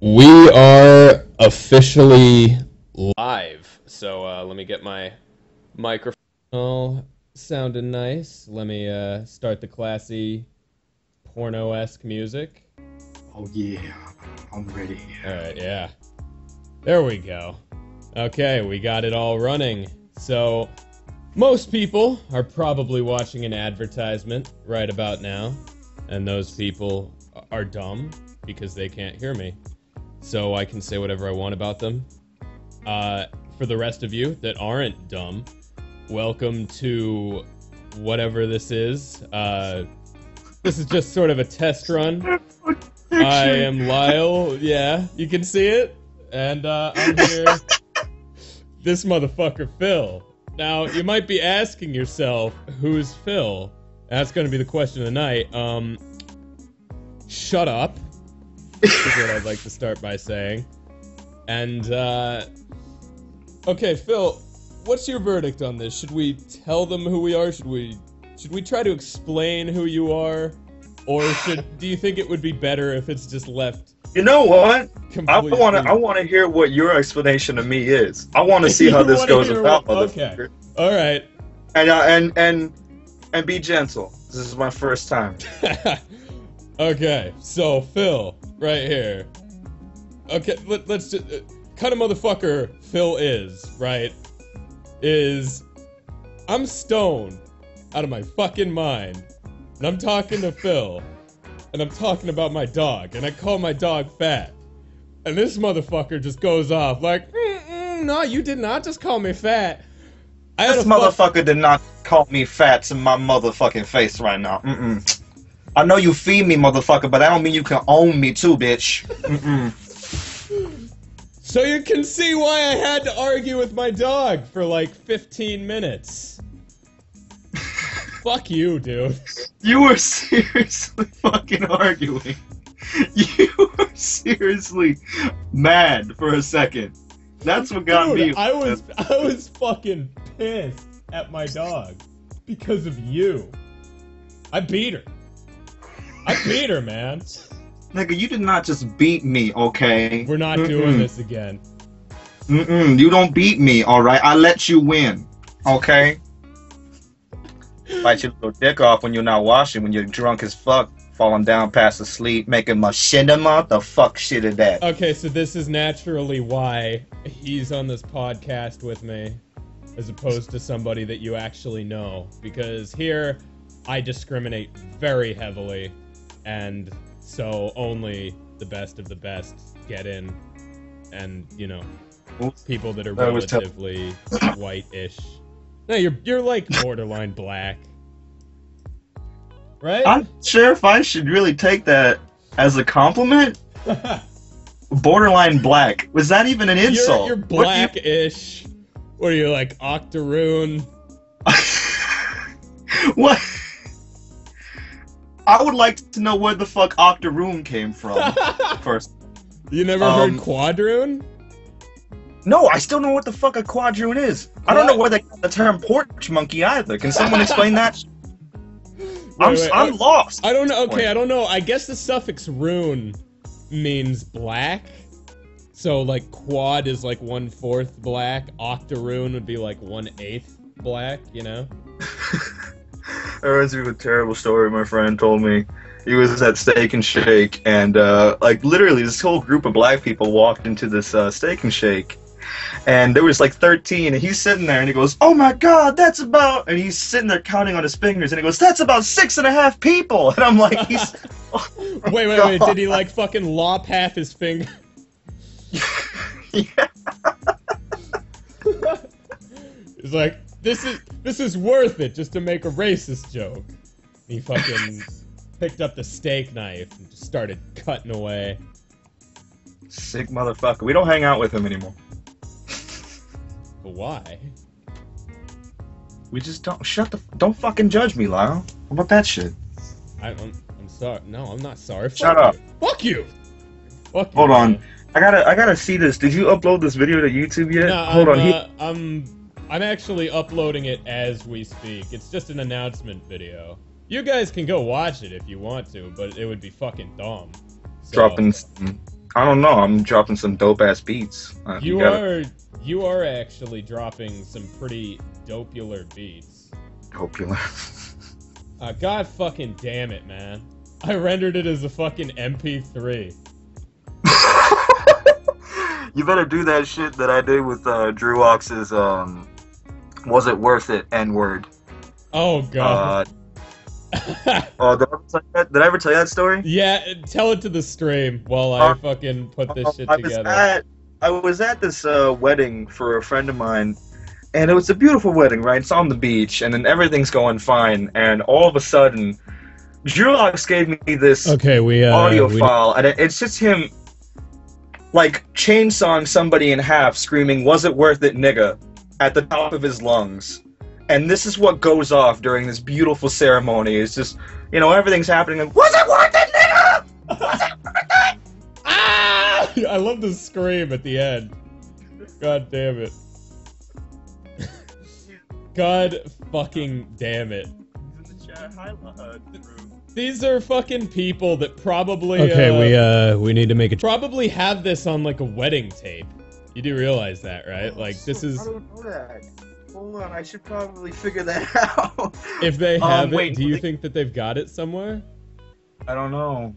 We are officially live. So uh, let me get my microphone all sounding nice. Let me uh, start the classy porno esque music. Oh yeah, I'm ready. All right, yeah. There we go. Okay, we got it all running. So, most people are probably watching an advertisement right about now, and those people are dumb because they can't hear me. So I can say whatever I want about them. Uh, for the rest of you that aren't dumb, welcome to whatever this is. Uh, this is just sort of a test run. I am Lyle. Yeah, you can see it. And uh, I'm here. this motherfucker, Phil. Now, you might be asking yourself, who's Phil? That's going to be the question of the night. Um, shut up. Is what I'd like to start by saying. And, uh, okay, Phil, what's your verdict on this? Should we tell them who we are? Should we, should we try to explain who you are? Or should, do you think it would be better if it's just left You know what? I want to. I want to hear what your explanation of me is. I want to see how this goes about, what- okay. motherfucker. All right. And uh, and and and be gentle. This is my first time. okay, so Phil, right here. Okay, let, let's just uh, kind of motherfucker Phil is right. Is I'm stoned out of my fucking mind, and I'm talking to Phil, and I'm talking about my dog, and I call my dog fat, and this motherfucker just goes off like, "No, you did not just call me fat." I This a fuck- motherfucker did not call me fat to my motherfucking face right now. Mm-mm. I know you feed me, motherfucker, but I don't mean you can own me too, bitch. Mm-mm. So you can see why I had to argue with my dog for like 15 minutes. Fuck you, dude. You were seriously fucking arguing. You were seriously mad for a second. That's what got Dude, me. I was I was fucking pissed at my dog because of you. I beat her. I beat her, man. Nigga, you did not just beat me, okay? We're not Mm-mm. doing this again. Mm-mm, you don't beat me, alright? I let you win, okay? Bite your little dick off when you're not washing, when you're drunk as fuck, falling down past asleep, making machinima. The fuck shit of that? Okay, so this is naturally why he's on this podcast with me, as opposed to somebody that you actually know. Because here, I discriminate very heavily, and so only the best of the best get in, and you know, people that are That relatively white-ish. No, you're you're like borderline black, right? I'm sure if I should really take that as a compliment. Borderline black. Was that even an you're, insult? you're What you- black-ish. What are you like, octoroon? what? I would like to know where the fuck Octoroon came from first. You never Um, heard quadroon? No, I still don't know what the fuck a quadroon is. I don't know where they got the term porch monkey either. Can someone explain that? I'm, Wait, wait, I'm lost. I don't know. Okay, I don't know. I guess the suffix rune means black. So like quad is like one fourth black. Octoroon would be like one eighth black. You know. That reminds me of a terrible story my friend told me. He was at Steak and Shake, and uh, like literally, this whole group of black people walked into this uh, Steak and Shake, and there was like 13, and he's sitting there, and he goes, "Oh my God, that's about," and he's sitting there counting on his fingers, and he goes, "That's about six and a half people," and I'm like, "He's." Wait, wait, wait. Did he like fucking lop half his finger? yeah. He's like, this is this is worth it just to make a racist joke. He fucking picked up the steak knife and just started cutting away. Sick motherfucker. We don't hang out with him anymore. But why? We just don't shut the. Don't fucking judge me, Lyle. How about that shit? I, I'm, I'm sorry. No, I'm not sorry. Shut Fuck up. You. Fuck you. Fuck you. Hold on. man. I gotta, I gotta see this. Did you upload this video to YouTube yet? No, Hold I'm, on. He- uh, I'm I'm actually uploading it as we speak. It's just an announcement video. You guys can go watch it if you want to, but it would be fucking dumb. So, dropping. Some, I don't know. I'm dropping some dope ass beats. Uh, You gotta are you are actually dropping some pretty dopular beats. hope you Uh, God fucking damn it, man. I rendered it as a fucking MP3. you better do that shit that I did with uh, Drew Ox's um, was it worth it? N word. Oh Uh, god. oh, did I, ever tell you that? did I ever tell you that story? yeah, tell it to the stream while I Uh, fucking put this Um, shit I was together. at I was at this uh, wedding for a friend of mine, and it was a beautiful wedding, right? It's on the beach, and then everything's going fine, and all of a sudden, Drew Ox gave me this Okay, we uh audio we- file, and it- it's just him like chainsawing somebody in half, screaming "Was it worth it, nigga?" At the top of his lungs. And this is what goes off during this beautiful ceremony. It's just, you know, everything's happening. And, Was it worth it, nigga? Was it worth it? Ah! I love the scream at the end. God damn it. God fucking damn it. These are fucking people that probably Okay, uh, we uh we need to make a probably have this on like a wedding tape. You do realize that, right? Like this is I don't know that. Hold on, I should probably figure that out. if they Um, have wait, it, do you wait. think that they've got it somewhere? I don't know.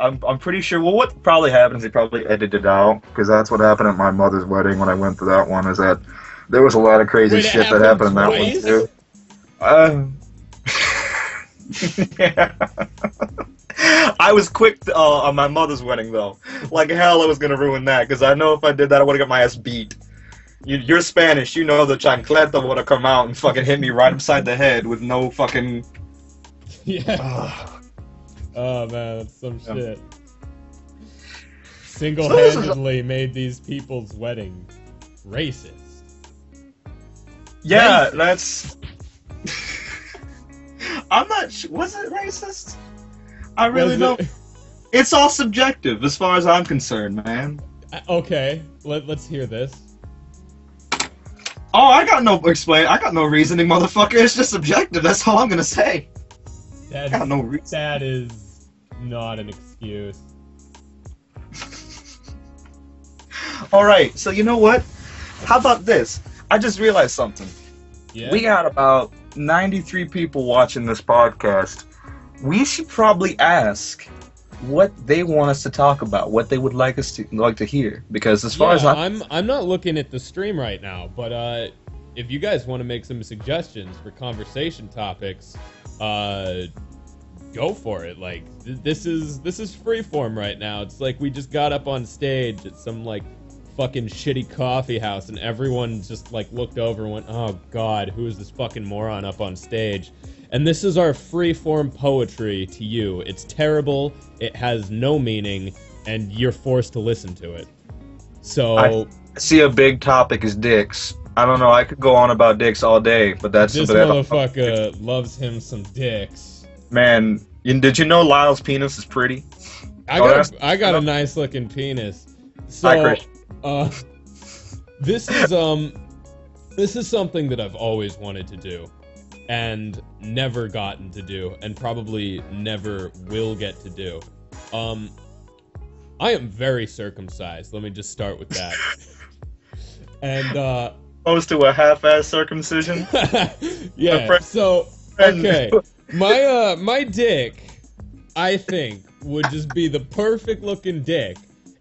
I'm, I'm pretty sure. Well, what probably happens? They probably edited it out because that's what happened at my mother's wedding when I went to that one. Is that there was a lot of crazy Wait, it shit that happened happened in that twice? one too. Um, yeah. I was quick to, uh, on my mother's wedding though. Like hell, I was gonna ruin that because I know if I did that, I would have got my ass beat. You, you're Spanish, you know the chancleta would have come out and fucking hit me right upside the head with no fucking. yeah. Oh man, that's some Yeah. shit. Single-handedly made these people's wedding racist. Yeah, Racist. that's. I'm not. Sh- was it racist? I really don't. it- It's all subjective, as far as I'm concerned, man. Uh, Okay, let, let's hear this. Oh, I got no explain. I got no reasoning, motherfucker. It's just subjective. That's all I'm gonna say. That I got no reason. that is not an excuse. All right. So you know what? How about this? I just realized something. Yeah. We got about 93 people watching this podcast. We should probably ask what they want us to talk about, what they would like us to like to hear. Because as far yeah, as I'm, I'm I'm not looking at the stream right now, but uh, if you guys want to make some suggestions for conversation topics, uh, go for it. Like th- this is this is freeform right now. It's like we just got up on stage at some like fucking shitty coffee house, and everyone just like looked over and went, "Oh God, who is this fucking moron up on stage?" And this is our free form poetry to you. It's terrible. It has no meaning, and you're forced to listen to it. So I- see a big topic is dicks. I don't know. I could go on about dicks all day, but that's this but that- motherfucker loves him some dicks. Man, did you know Lyle's penis is pretty? I Oh, got a, I got a nice looking penis. So Hi, Chris. Uh, this is um this is something that I've always wanted to do and never gotten to do and probably never will get to do. Um I am very circumcised. Let me just start with that. and uh Opposed to a half-ass circumcision. yeah, friend- so okay. My uh my dick, I think, would just be the perfect looking dick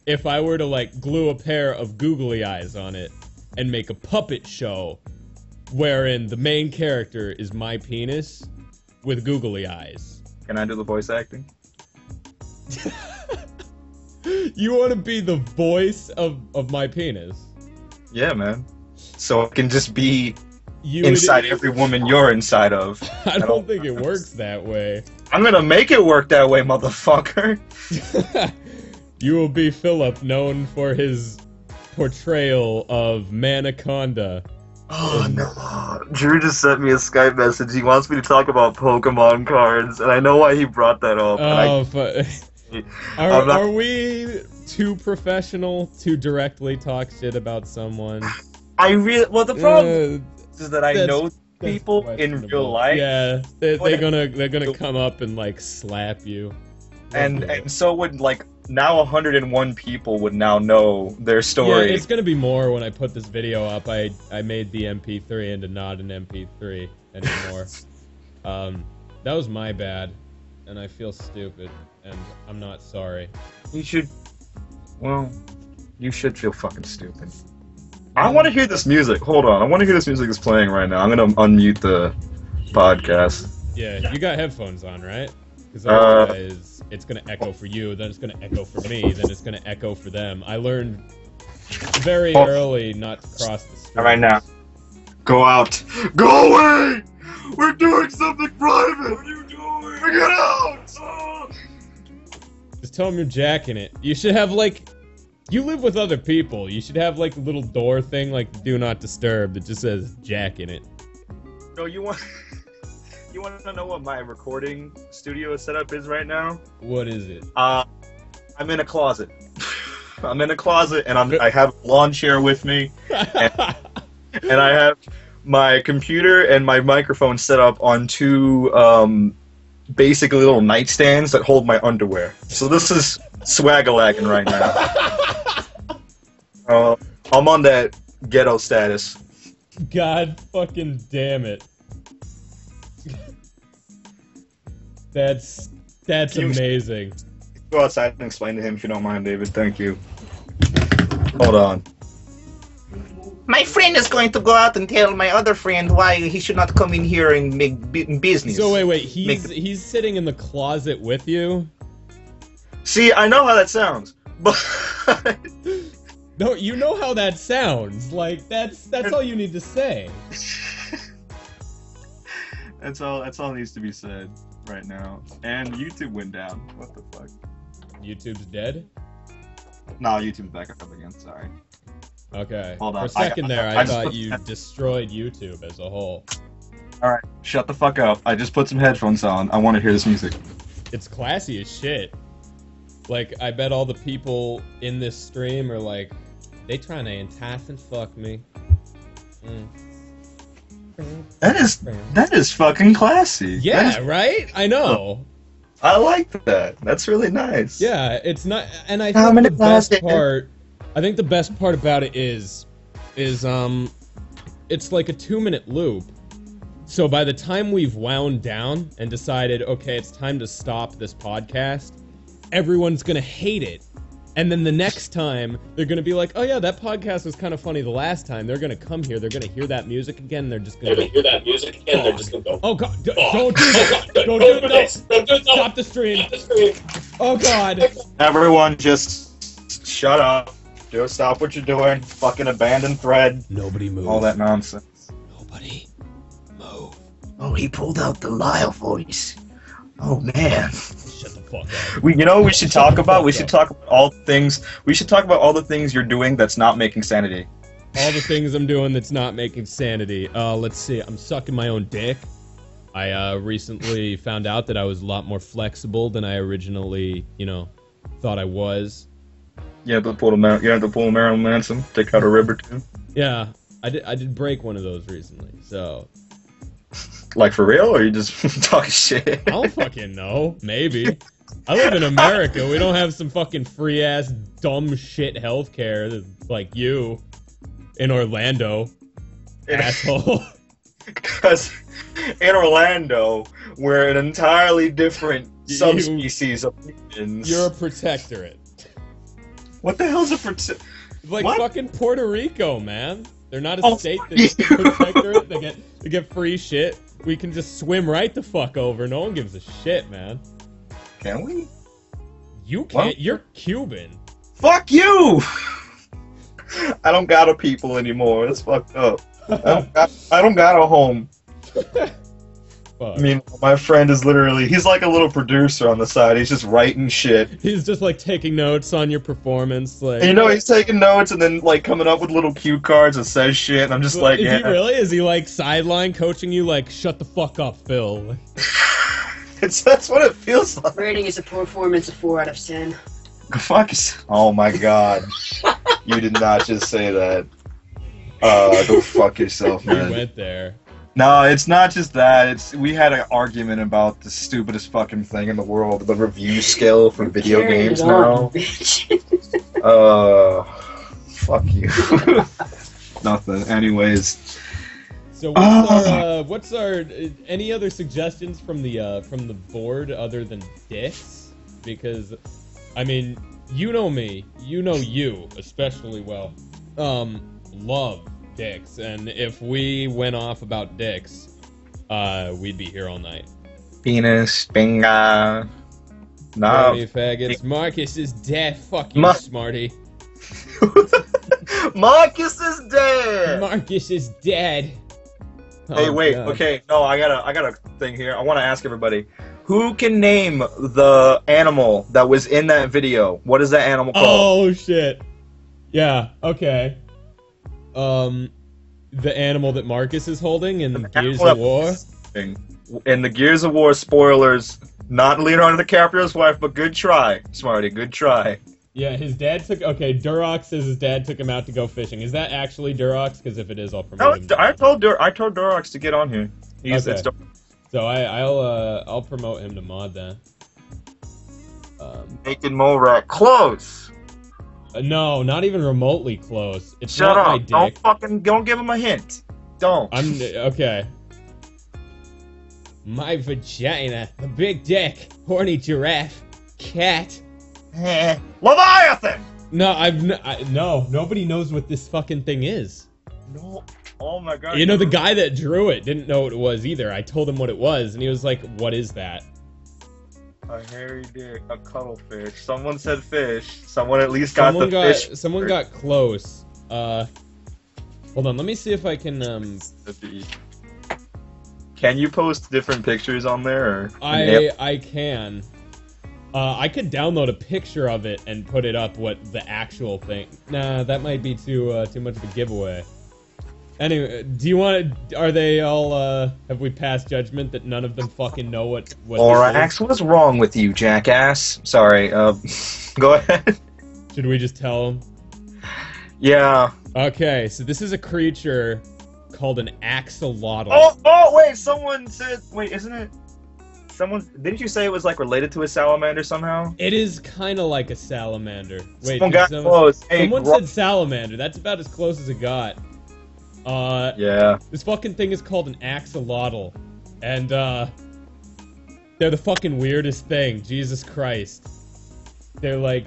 if I were to like glue a pair of googly eyes on it and make a puppet show wherein the main character is my penis with googly eyes. Can I do the voice acting? You want to be the voice of, of my penis? Yeah, man. So it can just be You inside every woman you're inside of. I don't think it works that way. I'm gonna make it work that way, motherfucker. you will be Philip, known for his portrayal of Manaconda. Oh no. Drew just sent me a Skype message. He wants me to talk about Pokemon cards, and I know why he brought that up. Oh, but are, not- are we too professional to directly talk shit about someone? I really well the problem Uh, is that I know people in real life, Yeah, they, they're gonna they're gonna come up and like slap you. and and so would like now 101 people would now know their story. Yeah, it's gonna be more when I put this video up. I I made the MP3 into not an MP3 anymore. um, that was my bad, and I feel stupid, and I'm not sorry. You should. Well, you should feel fucking stupid. I want to hear this music. Hold on, I want to hear this music that's playing right now. I'm gonna unmute the podcast. Yeah, you got headphones on, right? Because Uh, otherwise, it's gonna echo for you. Then it's gonna echo for me. Then it's gonna echo for them. I learned very Oh. early not to cross the street. All right now, go out. Go away. We're doing something private. What are you doing? Get out. Just tell them you're jacking it. You should have like, you live with other people. You should have like a little door thing, like "Do Not Disturb," that just says "Jack" in it. No, you want. You want to know what my recording studio setup is right now? What is it? Uh, I'm in a closet. I'm in a closet, and I'm I have a lawn chair with me, and I have my computer and my microphone set up on two um, basically little nightstands that hold my underwear. So this is swagalagging right now. Uh, I'm on that ghetto status. God fucking damn it. That's that's You- amazing. Go outside and explain to him if you don't mind, David. Thank you. Hold on. My friend is going to go out and tell my other friend why he should not come in here and make bu- business. So wait, wait. He's Make- he's sitting in the closet with you. See, I know how that sounds, but No, you know how that sounds. Like that's that's all you need to say. that's all. That's all needs to be said right now. And YouTube went down. What the fuck? YouTube's dead. No, YouTube's back up again. Sorry. Okay. Hold on. For a second I- there, I I, thought you destroyed YouTube as a whole. All right, shut the fuck up. I just put some headphones on. I want to hear this music. It's classy as shit. Like, I bet all the people in this stream are like, they trying to entice and fuck me. Mm. That is that is fucking classy. Yeah, is- right? I know. I like that. That's really nice. Yeah, it's not, and I think the best bars did- part, I think the best part about it is, is um, it's like a two minute loop. So by the time we've wound down and decided, okay, it's time to stop this podcast, everyone's gonna hate it. And then the next time, they're gonna be like, oh yeah, that podcast was kind of funny the last time. They're gonna come here, they're gonna hear that music again, and they're just gonna hear that music again. They're just gonna go. Oh god, d- "Oh, don't do this! Don't don't do this! Don't do it! Stop the stream! the screen. Oh god! Everyone, just shut up. Just stop what you're doing. Fucking abandon thread. Nobody move. All that nonsense. Nobody move. oh, he pulled out the Lyle voice. Oh man. Fuck up. We, you know, we should talk about. We should talk about all things. We should talk about all the things you're doing that's not making sanity. All the things I'm doing that's not making sanity. Uh, let's see. I'm sucking my own dick. I uh, recently found out that I was a lot more flexible than I originally, you know, thought I was. Have to pull a Mar- you have to pull a Marilyn Manson, take out a rib or two. Yeah, I did. I did break one of those recently. So Like for real, or you just talking shit? I don't fucking know. Maybe. I live in America. We don't have some fucking free ass dumb shit healthcare like you in Orlando, asshole. Because in Orlando, we're an entirely different You- subspecies of humans. You're a protectorate. What the hell's a prote- Like What? fucking Puerto Rico, man. They're not a Oh, state that's protectorate. They get they get free shit. We can just swim right the fuck over. No one gives a shit, man. Can we? You can't. You're Cuban. Fuck you! I don't got a people anymore. It's fucked up. I don't got, I don't got a home. Fuck. I mean, my friend is literally, he's like a little producer on the side. He's just writing shit. He's just like taking notes on your performance. Like, And you know, he's taking notes and then like coming up with little cue cards that says shit. And I'm just like, is yeah. he really? Is he like sideline coaching you? Like, shut the fuck up, Phil. It's, that's what it feels like. Rating is a performance of 4 out of 10. Go fuck yourself. Oh my god. you did not just say that. Uh, go fuck yourself, you man. went there. No, it's not just that. It's we had an argument about the stupidest fucking thing in the world, the review scale for video Carry games it now. on, bitch. Uh, fuck you. Nothing. Anyways, So what's Ah. our uh, what's our uh, any other suggestions from the uh, from the board other than dicks? Because I mean, you know me, you know you especially well. Um, love dicks, and if we went off about dicks, uh, we'd be here all night. penis, binga. No. Faggots. Marcus is dead. Fuck you, Ma- Smarty. Marcus is dead. Marcus is dead. Hey, Oh, wait. God. Okay, no, I got a, I got a thing here. I want to ask everybody, who can name the animal that was in that video? What is that animal called? Oh shit. Yeah. Okay. Um, the animal that Marcus is holding in The Gears of War. Thing. In the Gears of War spoilers, not Leonardo DiCaprio's wife, but good try, Smarty. Good try. Yeah, his dad took. Okay, Durox says his dad took him out to go fishing. Is that actually Durox? Because if it is, I'll No, promote him. I told Dur- I told Durox to get on here. He's Okay. So I, I'll uh, I'll promote him to mod then. Um, Naked Mole Rat. Close. Uh, no, not even remotely close. It's Shut not my up. dick. Don't fucking don't give him a hint. Don't. I'm okay. My vagina, the big dick, horny giraffe, cat. Eh. Leviathan. No, I've n- I, no. Nobody knows what this fucking thing is. No. Oh my god. You know, the guy that drew it didn't know what it was either. I told him what it was, and he was like, "What is that?" A hairy dick, a cuttlefish. Someone said fish. Someone at least got someone the got fish. someone got close. Uh, hold on. Let me see if I can. Um, Can you post different pictures on there? Or... I I can. Uh, I could download a picture of it and put it up. What the actual thing? Nah, that might be too uh, too much of a giveaway. Anyway, do you want? to... Are they all? Uh, have we passed judgment that none of them fucking know what what? this? Orax, what's wrong with you, jackass? Sorry. Uh, go ahead. Should we just tell them? yeah. Okay, so this is a creature called an axolotl. Oh, oh, wait. Someone said. Wait, isn't it? Someone didn't you say it was like related to a salamander somehow? It is kind of like a salamander. Wait, someone did got some- close. Hey, someone Gro- said salamander. That's about as close as it got. Uh, Yeah. this fucking thing is called an axolotl, and uh, they're the fucking weirdest thing. Jesus Christ, they're like,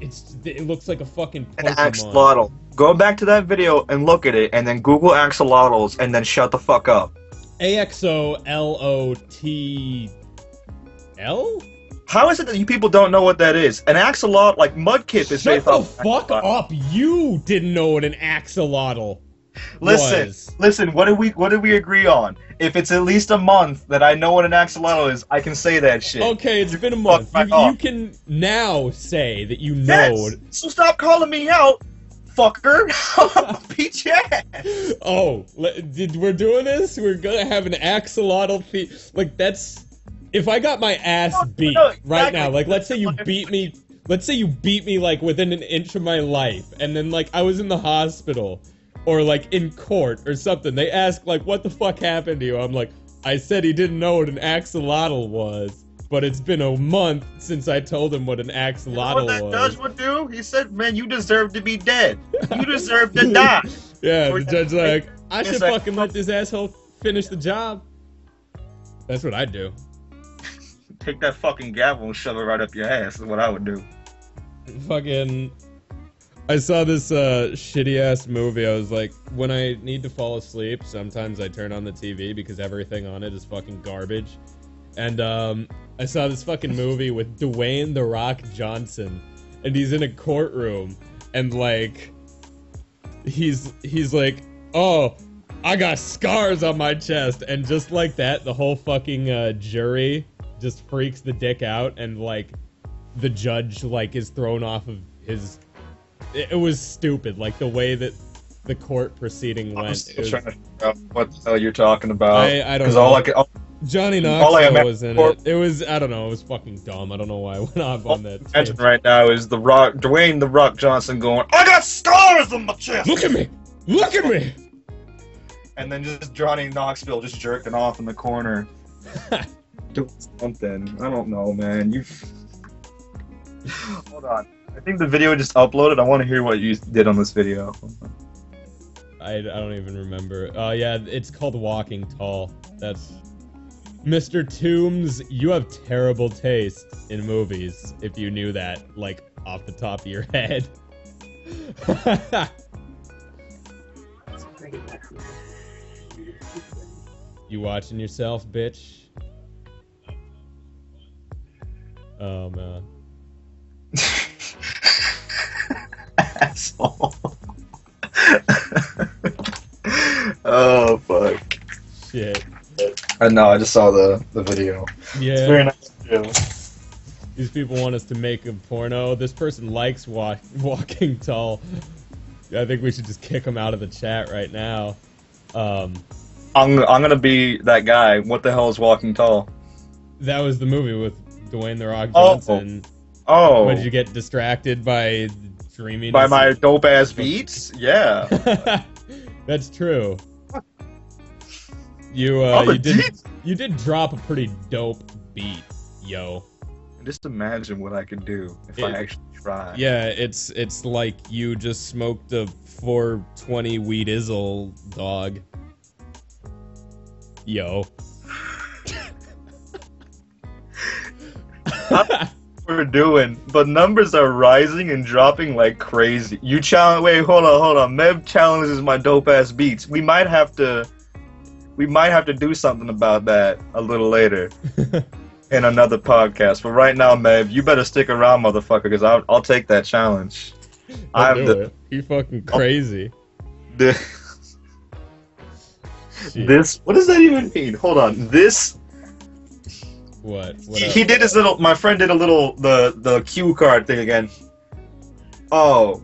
it's it looks like a fucking An axolotl. Go back to that video and look at it, and then Google axolotls, and then shut the fuck up. A X O L O T L. How is it that you people don't know what that is? An axolotl, like Mudkip, is Shut based the off. fuck up! You didn't know what an axolotl Listen, was. listen. What did we what did we agree on? If it's at least a month that I know what an axolotl is, I can say that shit. Okay, it's been a month. You, you can now say that you know. Yes. So stop calling me out, fucker. Beat your ass. Oh, did we're doing this? We're gonna have an axolotl the Like that's if I got my ass No, beat no, right now. Like let's say you beat me. Let's say you beat me like within an inch of my life, and then like I was in the hospital or like in court or something. They ask like, "What the fuck happened to you?" I'm like, "I said he didn't know what an axolotl was." But it's been a month since I told him what an You know what that was. judge would do? He said, "Man, you deserve to be dead. You deserve to die." Yeah, Or the judge like, I should like- fucking let this asshole finish the job. That's what I'd do. Take that fucking gavel and shove it right up your ass. Is what I would do. Fucking. I saw this uh, shitty ass movie. I was like, when I need to fall asleep, sometimes I turn on the TV because everything on it is fucking garbage. And um, I saw this fucking movie with Dwayne the Rock Johnson, and he's in a courtroom, and like, he's he's like, oh, I got scars on my chest, and just like that, the whole fucking uh, jury just freaks the dick out, and like, the judge like is thrown off of his. It, it was stupid, like the way that the court proceeding I'm went. still was- trying to figure out what the hell you're talking about. I- I don't know. all I can, all, Johnny All I Knoxville was in it. It was I don't know. It was fucking dumb. I don't know why I went off on that. imagine right now is the Rock, Dwayne the Rock Johnson going, "I got scars on my chest." Look at me! Look at me! and then just Johnny Knoxville just jerking off in the corner. Doing something. I don't know, man. You. Hold on. I think the video just uploaded. I want to hear what you did on this video. I, I don't even remember. Oh yeah, it's called Walking Tall. That's Mr. Toombs. You have terrible taste in movies. If you knew that, like off the top of your head. It's pretty bad. you watching yourself, bitch? Oh um, uh. man. Asshole. oh fuck. Shit. I know. I just saw the the video. It's Yeah. very nice video. These people want us to make a porno. This person likes walk, walking tall. I think we should just kick him out of the chat right now. Um, I'm I'm gonna be that guy. What the hell is Walking Tall? that was the movie with Dwayne the Rock Oh. Johnson. Oh, Oh, what did you get distracted by dreaming? by my dope ass beats? Yeah. That's true. You uh, you did geek. you did drop a pretty dope beat, yo. Just imagine what I could do if It- I actually tried. Yeah, it's it's like you just smoked a 420 weed izzle dog. Yo. we're doing, but numbers are rising and dropping like crazy. You challenge. Wait, hold on, hold on. Mev challenges my dope ass beats. We might have to. We might have to do something about that a little later in another podcast. But right now, Mev, you better stick around, motherfucker, because I'll, I'll take that challenge. I'll I'm the. You fucking oh. crazy. the this. What does that even mean? Hold on. This What? What he, he did his little. My friend did a little the the cue card thing again. Oh,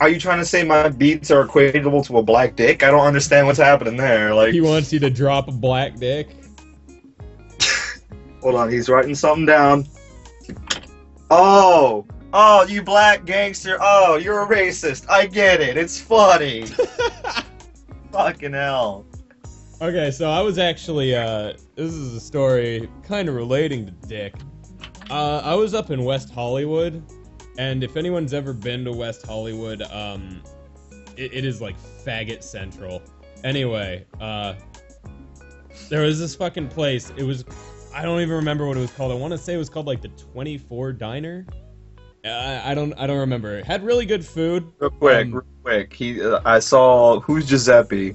are you trying to say my beats are equatable to a black dick? I don't understand what's happening there. Like, He wants you to drop a black dick. hold on, he's writing something down. Oh, oh, you black gangster. Oh, you're a racist. I get it. It's funny. Fucking hell. Okay, so I was actually uh this is a story kind of relating to Dick. Uh I was up in West Hollywood and if anyone's ever been to West Hollywood, um it, it is like faggot central. Anyway, uh there was this fucking place. It was I don't even remember what it was called. I want to say it was called like the 24 Diner. Uh, I don't I don't remember. It had really good food. Real quick, Um, real quick. He, uh, I saw who's Giuseppe.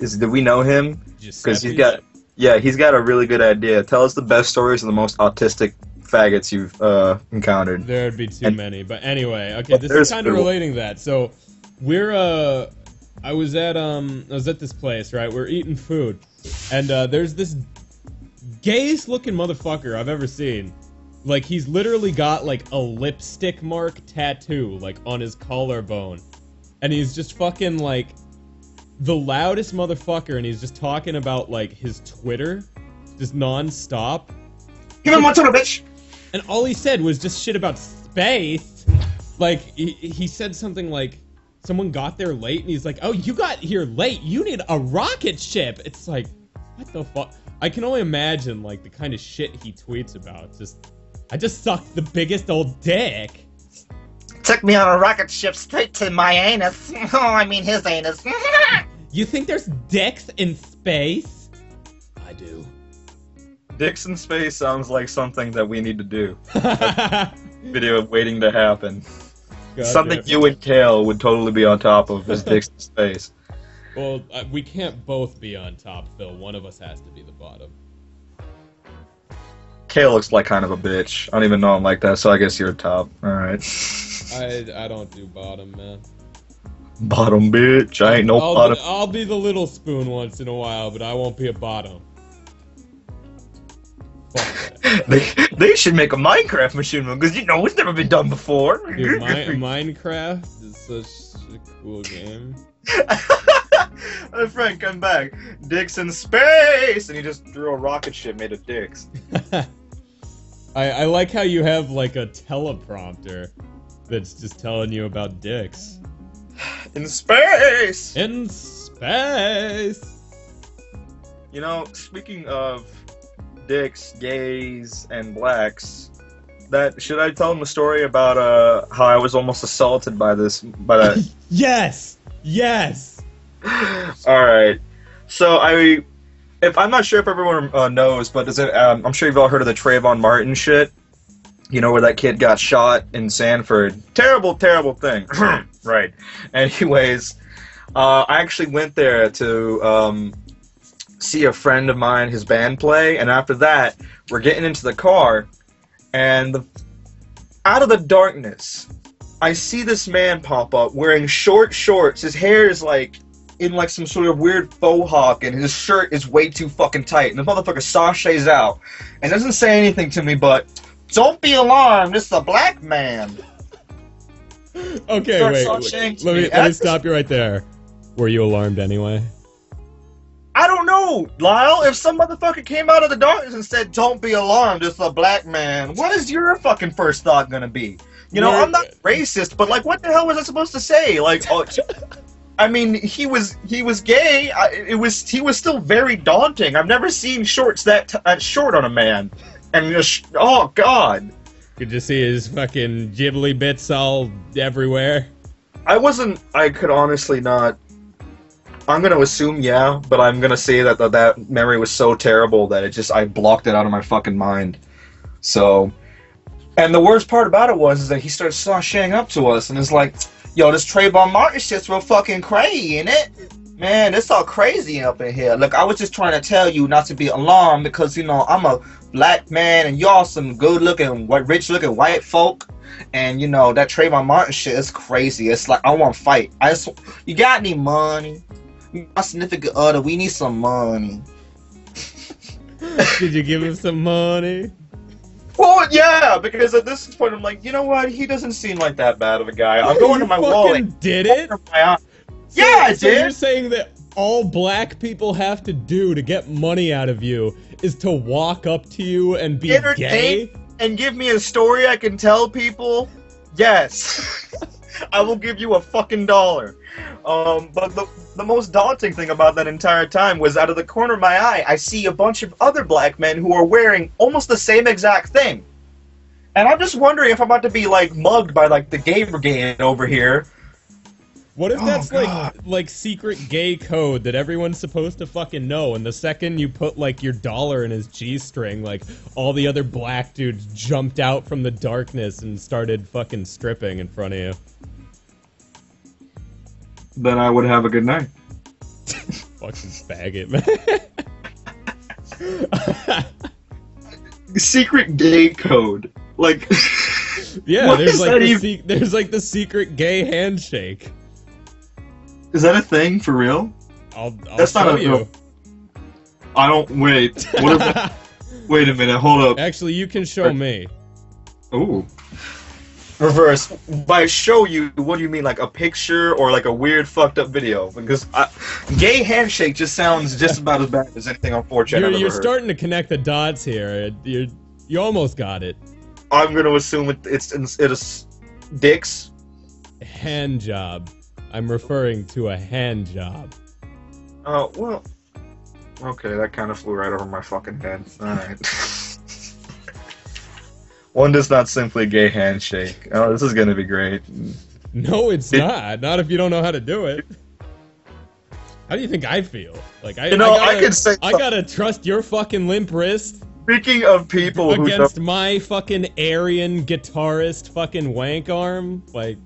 Is do we know him? Because he's got, yeah, he's got a really good idea. Tell us the best stories of the most autistic faggots you've uh, encountered. There'd be too And- many, but anyway, okay, But this is kind of relating that. So we're uh, I was at um, I was at this place, right? We're eating food, and uh, there's this gayest looking motherfucker I've ever seen. Like he's literally got like a lipstick mark tattoo like on his collarbone, and he's just fucking like the loudest motherfucker, and he's just talking about like his Twitter, just nonstop. Give him one the bitch. And all he said was just shit about space. Like he, he said something like someone got there late and he's like, "Oh, you got here late. You need a rocket ship." It's like, what the fuck? I can only imagine like the kind of shit he tweets about. Just I just sucked the biggest old dick. Took me on a rocket ship straight to my anus. Oh, I mean his anus. You think there's dicks in space? I do. Dicks in space sounds like something that we need to do. God Video waiting to happen. something damn. you and Kale would totally be on top of is dicks in space. Well, uh, we can't both be on top, Phil. One of us has to be the bottom. Kale looks like kind of a bitch. I don't even know him like that, so I guess you're top. All right. I I don't do bottom, man. Bottom bitch. I ain't no I'll, bottom. I'll be the little spoon once in a while, but I won't be a bottom. Fuck that. They, they should make a Minecraft machine because you know it's never been done before. Dude, Mi- Minecraft is such a cool game. My friend, come back. Dicks in space, and he just threw a rocket ship made of dicks. I, I like how you have like a teleprompter that's just telling you about dicks. In space. In space. You know, speaking of dicks, gays, and blacks, that should I tell them a story about uh how I was almost assaulted by this by that Yes. Yes. All right. So I, if I'm not sure if everyone uh, knows, but it? Um, I'm sure you've all heard of the Trayvon Martin shit. You know where that kid got shot in Sanford. Terrible, terrible thing. right. Anyways, uh, I actually went there to um, see a friend of mine, his band play, and after that, we're getting into the car, and the, out of the darkness, I see this man pop up wearing short shorts. His hair is like in like some sort of weird faux hawk, and his shirt is way too fucking tight. And the motherfucker sashays out and doesn't say anything to me, but don't be alarmed, it's a black man. Okay, Start wait. wait. Let me me. let me stop you right there. Were you alarmed anyway? I don't know, Lyle. If some motherfucker came out of the darkness and said, "Don't be alarmed, it's a black man," what is your fucking first thought gonna be? You know, I'm not racist, but like, what the hell was I supposed to say? Like, oh, I mean, he was he was gay. I, it was he was still very daunting. I've never seen shorts that t- that short on a man, and just, oh god, Could you see his fucking ghibli bits all everywhere? I wasn't. I could honestly not. I'm gonna assume yeah, but I'm gonna say that that, that memory was so terrible that it just I blocked it out of my fucking mind. So, and the worst part about it was is that he started sashaying up to us and is like, "Yo, this Trayvon Martin shit's real fucking crazy, ain't it? Man, it's all crazy up in here. Look, I was just trying to tell you not to be alarmed because you know I'm a black man and y'all some good-looking, white, rich-looking white folk." And you know that Trayvon Martin shit is crazy. It's like I want to fight. I just, you got any money? My significant other, we need some money. Did you give him some money? Well, yeah, because at this point I'm like, you know what? He doesn't seem like that bad of a guy. I'm going You to my wallet. Did it? My. So- Yeah, I so You're saying that all black people have to do to get money out of you is to walk up to you and be Entertain- gay? And give me a story I can tell people. Yes, I will give you a fucking dollar. Um, but the the most daunting thing about that entire time was out of the corner of my eye, I see a bunch of other black men who are wearing almost the same exact thing. And I'm just wondering if I'm about to be like mugged by like the gay brigade over here. What if Oh, that's like like secret gay code that everyone's supposed to fucking know? And the second you put like your dollar in his g string, like all the other black dudes jumped out from the darkness and started fucking stripping in front of you. Then I would have a good night. Fucking faggot, man. Secret gay code. Like yeah, What there's is like that the even- se- there's like the secret gay handshake. Is that a thing for real? I'll, I'll That's not a- you. I don't wait. What if wait a minute, hold up. Actually, you can show me. Ooh. Reverse. By show you, what do you mean? Like a picture or like a weird fucked up video? Because I, gay handshake just sounds just about as bad as anything on 4chan You're, you're starting to connect the dots here. You you almost got it. I'm gonna assume it, it's it's it's dicks. Hand job. I'm referring to a hand job. Oh well. Okay, that kind of flew right over my fucking head. All right. One does not simply gay handshake. Oh, this is gonna be great. No, it's It- not. Not if you don't know how to do it. How do you think I feel? Like I, You know, I, gotta, I could say- I gotta trust your fucking limp wrist Speaking of people who against my fucking Aryan guitarist fucking wank arm. Like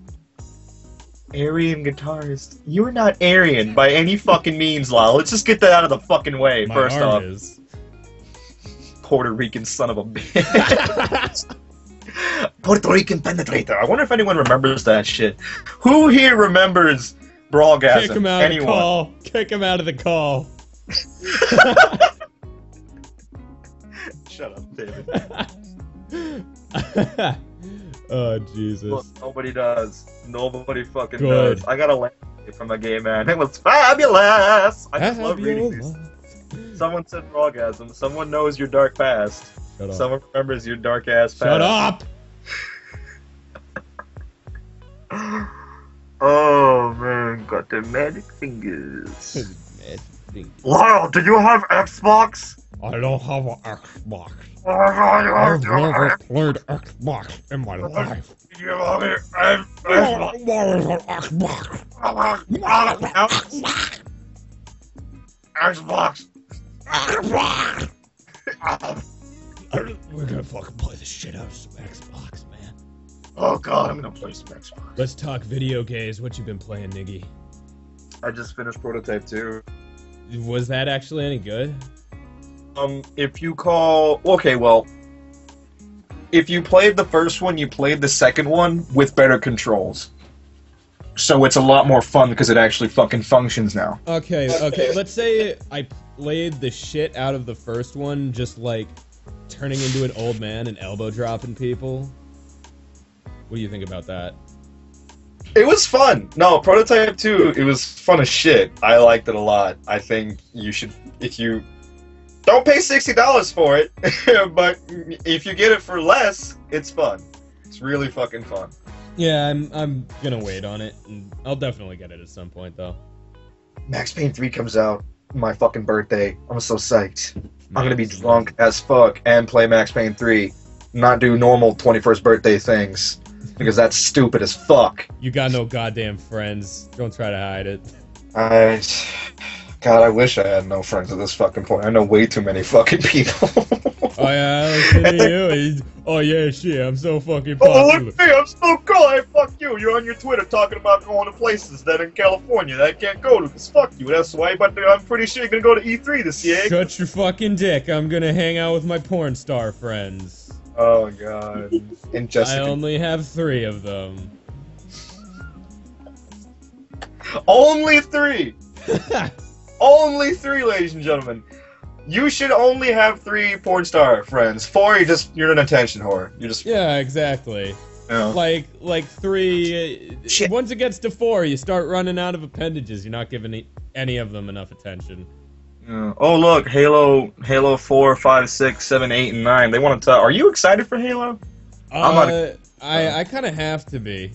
Aryan guitarist. You're not Aryan by any fucking means, Lyle. Let's just get that out of the fucking way, my first off. is. Puerto Rican son of a bitch. Puerto Rican penetrator. I wonder if anyone remembers that shit. Who here remembers Brawlgasm? Kick him out anyone? of the call. Kick him out of the call. Shut up, David. oh Jesus. Look, nobody does. Nobody fucking Good. does. I got a laugh from a gay man. It was fabulous. I just love reading these. Someone said Brawlgasm. Someone knows your dark past. Shut up. Someone remembers your dark ass past. Shut up. Oh man, got the magic fingers. Thing. Lyle, do you have Xbox? I don't have an Xbox. Oh, I've never played Xbox in my life. You have it. Xbox. What is an Xbox? Xbox. We're gonna fucking play the shit out of some Xbox, man. Oh god, I'm gonna play some Xbox. Let's talk video games. What you been playing, Niggy? I just finished Prototype 2. Was that actually any good? Um, if you call, okay, well, if you played the first one, you played the second one with better controls. So it's a lot more fun because it actually fucking functions now. Okay, okay. Let's say I played the shit out of the first one, just like turning into an old man and elbow dropping people. What do you think about that? It was fun. No, Prototype 2, it was fun as shit. I liked it a lot. I think you should, if you don't pay $60 for it, but if you get it for less, it's fun. It's really fucking fun. Yeah, I'm I'm gonna wait on it, and I'll definitely get it at some point though. Max Payne 3 comes out my fucking birthday. I'm so psyched. I'm gonna be drunk as fuck and play Max Payne 3, not do normal 21st birthday things because that's stupid as fuck. You got no goddamn friends. Don't try to hide it. I, God, I wish I had no friends at this fucking point. I know way too many fucking people. Oh yeah, look at you. Oh yeah, shit. I'm so fucking Oh, look at me! I'm so cool. Hey, fuck you. You're on your Twitter talking about going to places that in California that I can't go to. Cause fuck you. That's why. But I'm pretty sure you're gonna go to E3 this year. Shut your fucking dick. I'm gonna hang out with my porn star friends. Oh god. And Jessica. I only have three of them. Only three. Only three, ladies and gentlemen. You should only have three porn star friends. Four, you just you're an attention whore. You just yeah, exactly. you know. Like like three. uh, Shit. Once it gets to four, you start running out of appendages. You're not giving any of them enough attention. Yeah. Oh look, Halo, Halo four, five, six, seven, eight, and nine. They want to. Are you excited for Halo? I'm not- Uh, I I kind of have to be.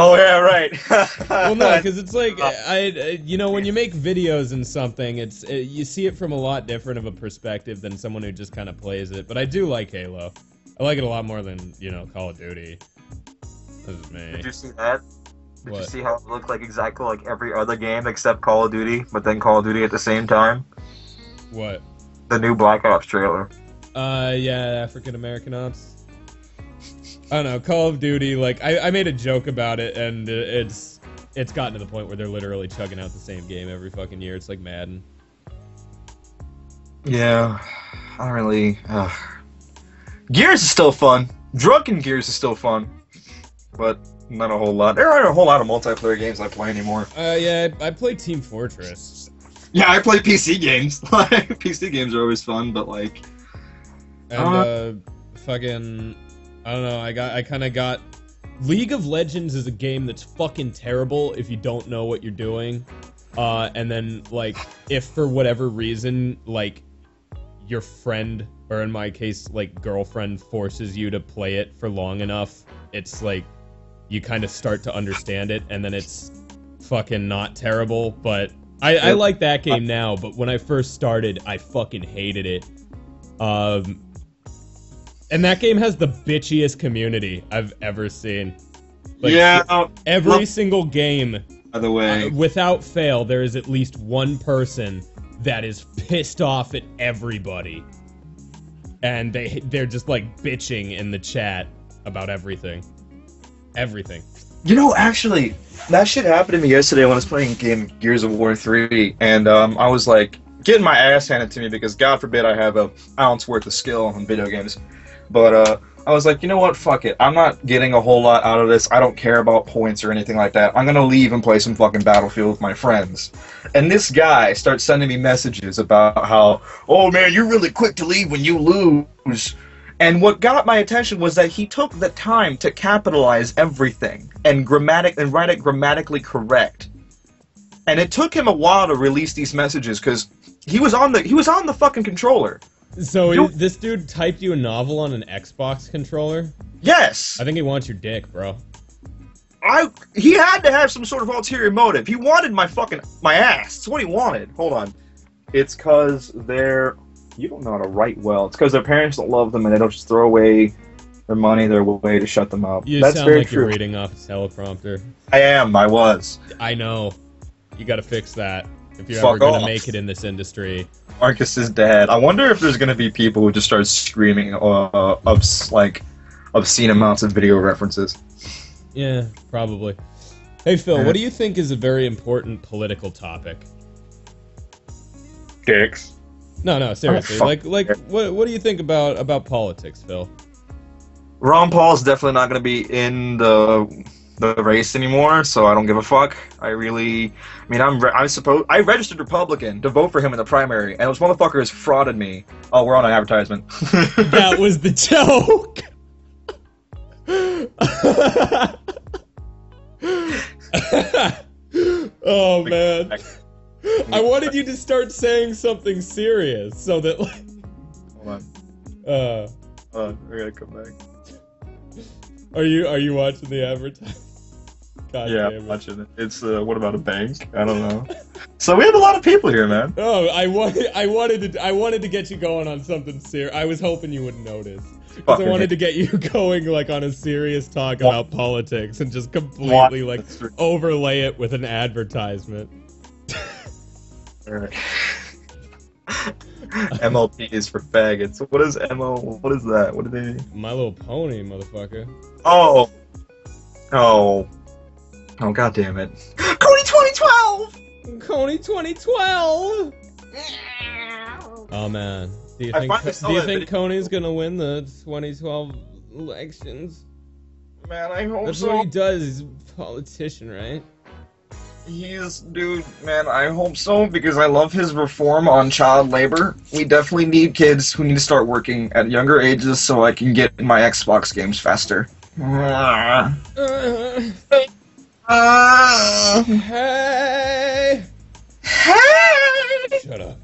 Oh yeah, right. well, no, because it's like I, I, you know, when you make videos and something, it's it, you see it from a lot different of a perspective than someone who just kind of plays it. But I do like Halo. I like it a lot more than you know Call of Duty. This is me. Did you see that? Did you see how it looked like exactly like every other game except Call of Duty, but then Call of Duty at the same time? What? The new Black Ops trailer. Uh, yeah, African American ops. I don't know. Call of Duty. Like, I, I made a joke about it, and it's it's gotten to the point where they're literally chugging out the same game every fucking year. It's like Madden. Yeah, I don't really. Uh... Gears is still fun. Drunken Gears is still fun, but not a whole lot. There aren't a whole lot of multiplayer games I play anymore. Uh, yeah, I, I play Team Fortress. Yeah, I play PC games. Like PC games are always fun, but like, and Uh, uh, fucking I don't know. I got I kind of got League of Legends is a game that's fucking terrible if you don't know what you're doing. Uh, and then like if for whatever reason like your friend or in my case like girlfriend forces you to play it for long enough, it's like you kind of start to understand it, and then it's fucking not terrible. But I, I like that game now. But when I first started, I fucking hated it. Um, and that game has the bitchiest community I've ever seen. Like, yeah. Every well- single game, By the uh, way, without fail, there is at least one person that is pissed off at everybody, and they they're just like bitching in the chat about everything, everything. You know, actually, that shit happened to me yesterday when I was playing game Gears of War 3, and um, I was like getting my ass handed to me because God forbid I have a ounce worth of skill in video games. But uh, I was like, you know what? Fuck it. I'm not getting a whole lot out of this. I don't care about points or anything like that. I'm gonna leave and play some fucking Battlefield with my friends. And this guy starts sending me messages about how, oh man, you're really quick to leave when you lose. And what got my attention was that he took the time to capitalize everything and grammatic and write it grammatically correct. And it took him a while to release these messages because he was on the he was on the fucking controller. So You- this dude typed you a novel on an Xbox controller. Yes. I think he wants your dick, bro. I he had to have some sort of ulterior motive. He wanted my fucking my ass. That's what he wanted. Hold on. It's cause they're you don't know how to write well. It's because their parents don't love them and they don't just throw away their money, their way to shut them up. You That's sound very like true. you're reading off a teleprompter. I am. I was. I know. You got to fix that if you're Fuck ever gonna make it in this industry. Marcus's dad. I wonder if there's gonna be people who just start screaming uh, obs- like obscene amounts of video references. Yeah, probably. Hey Phil, Yeah. what do you think is a very important political topic? Dicks. No, no, seriously. fuck like, like, what, what do you think about about politics, Phil? Ron Paul's definitely not going to be in the the race anymore, so I don't give a fuck. I really, I mean, I'm re- I suppose I registered Republican to vote for him in the primary, and those motherfuckers frauded me. Oh, we're on an advertisement. That was the joke. oh man. I wanted you to start saying something serious so that like Hold on, uh Hold on, I gotta come back. are you are you watching the advertisement? God yeah, it. watching it. It's uh, what about a bank? I don't know. so we have a lot of people here, man. Oh, I wanted I wanted to I wanted to get you going on something serious. I was hoping you wouldn't notice. 'Cause I wanted to get you going like on a serious talk about politics and just completely like overlay it with an advertisement. Alright. MLP is for faggots. What is MO? What is that? What do they? My Little Pony, motherfucker. Oh, oh, oh! God damn it! Cody 2012. Kony 2012. Oh man, do you I think finally do you think. Kony's gonna win the 2012 elections? Man, I hope That's so. what he does. He's a politician, right? He is, dude. Man, I hope so because I love his reform on child labor. We definitely need kids who need to start working at younger ages so I can get my Xbox games faster. Uh, Uh, hey. hey! Shut up.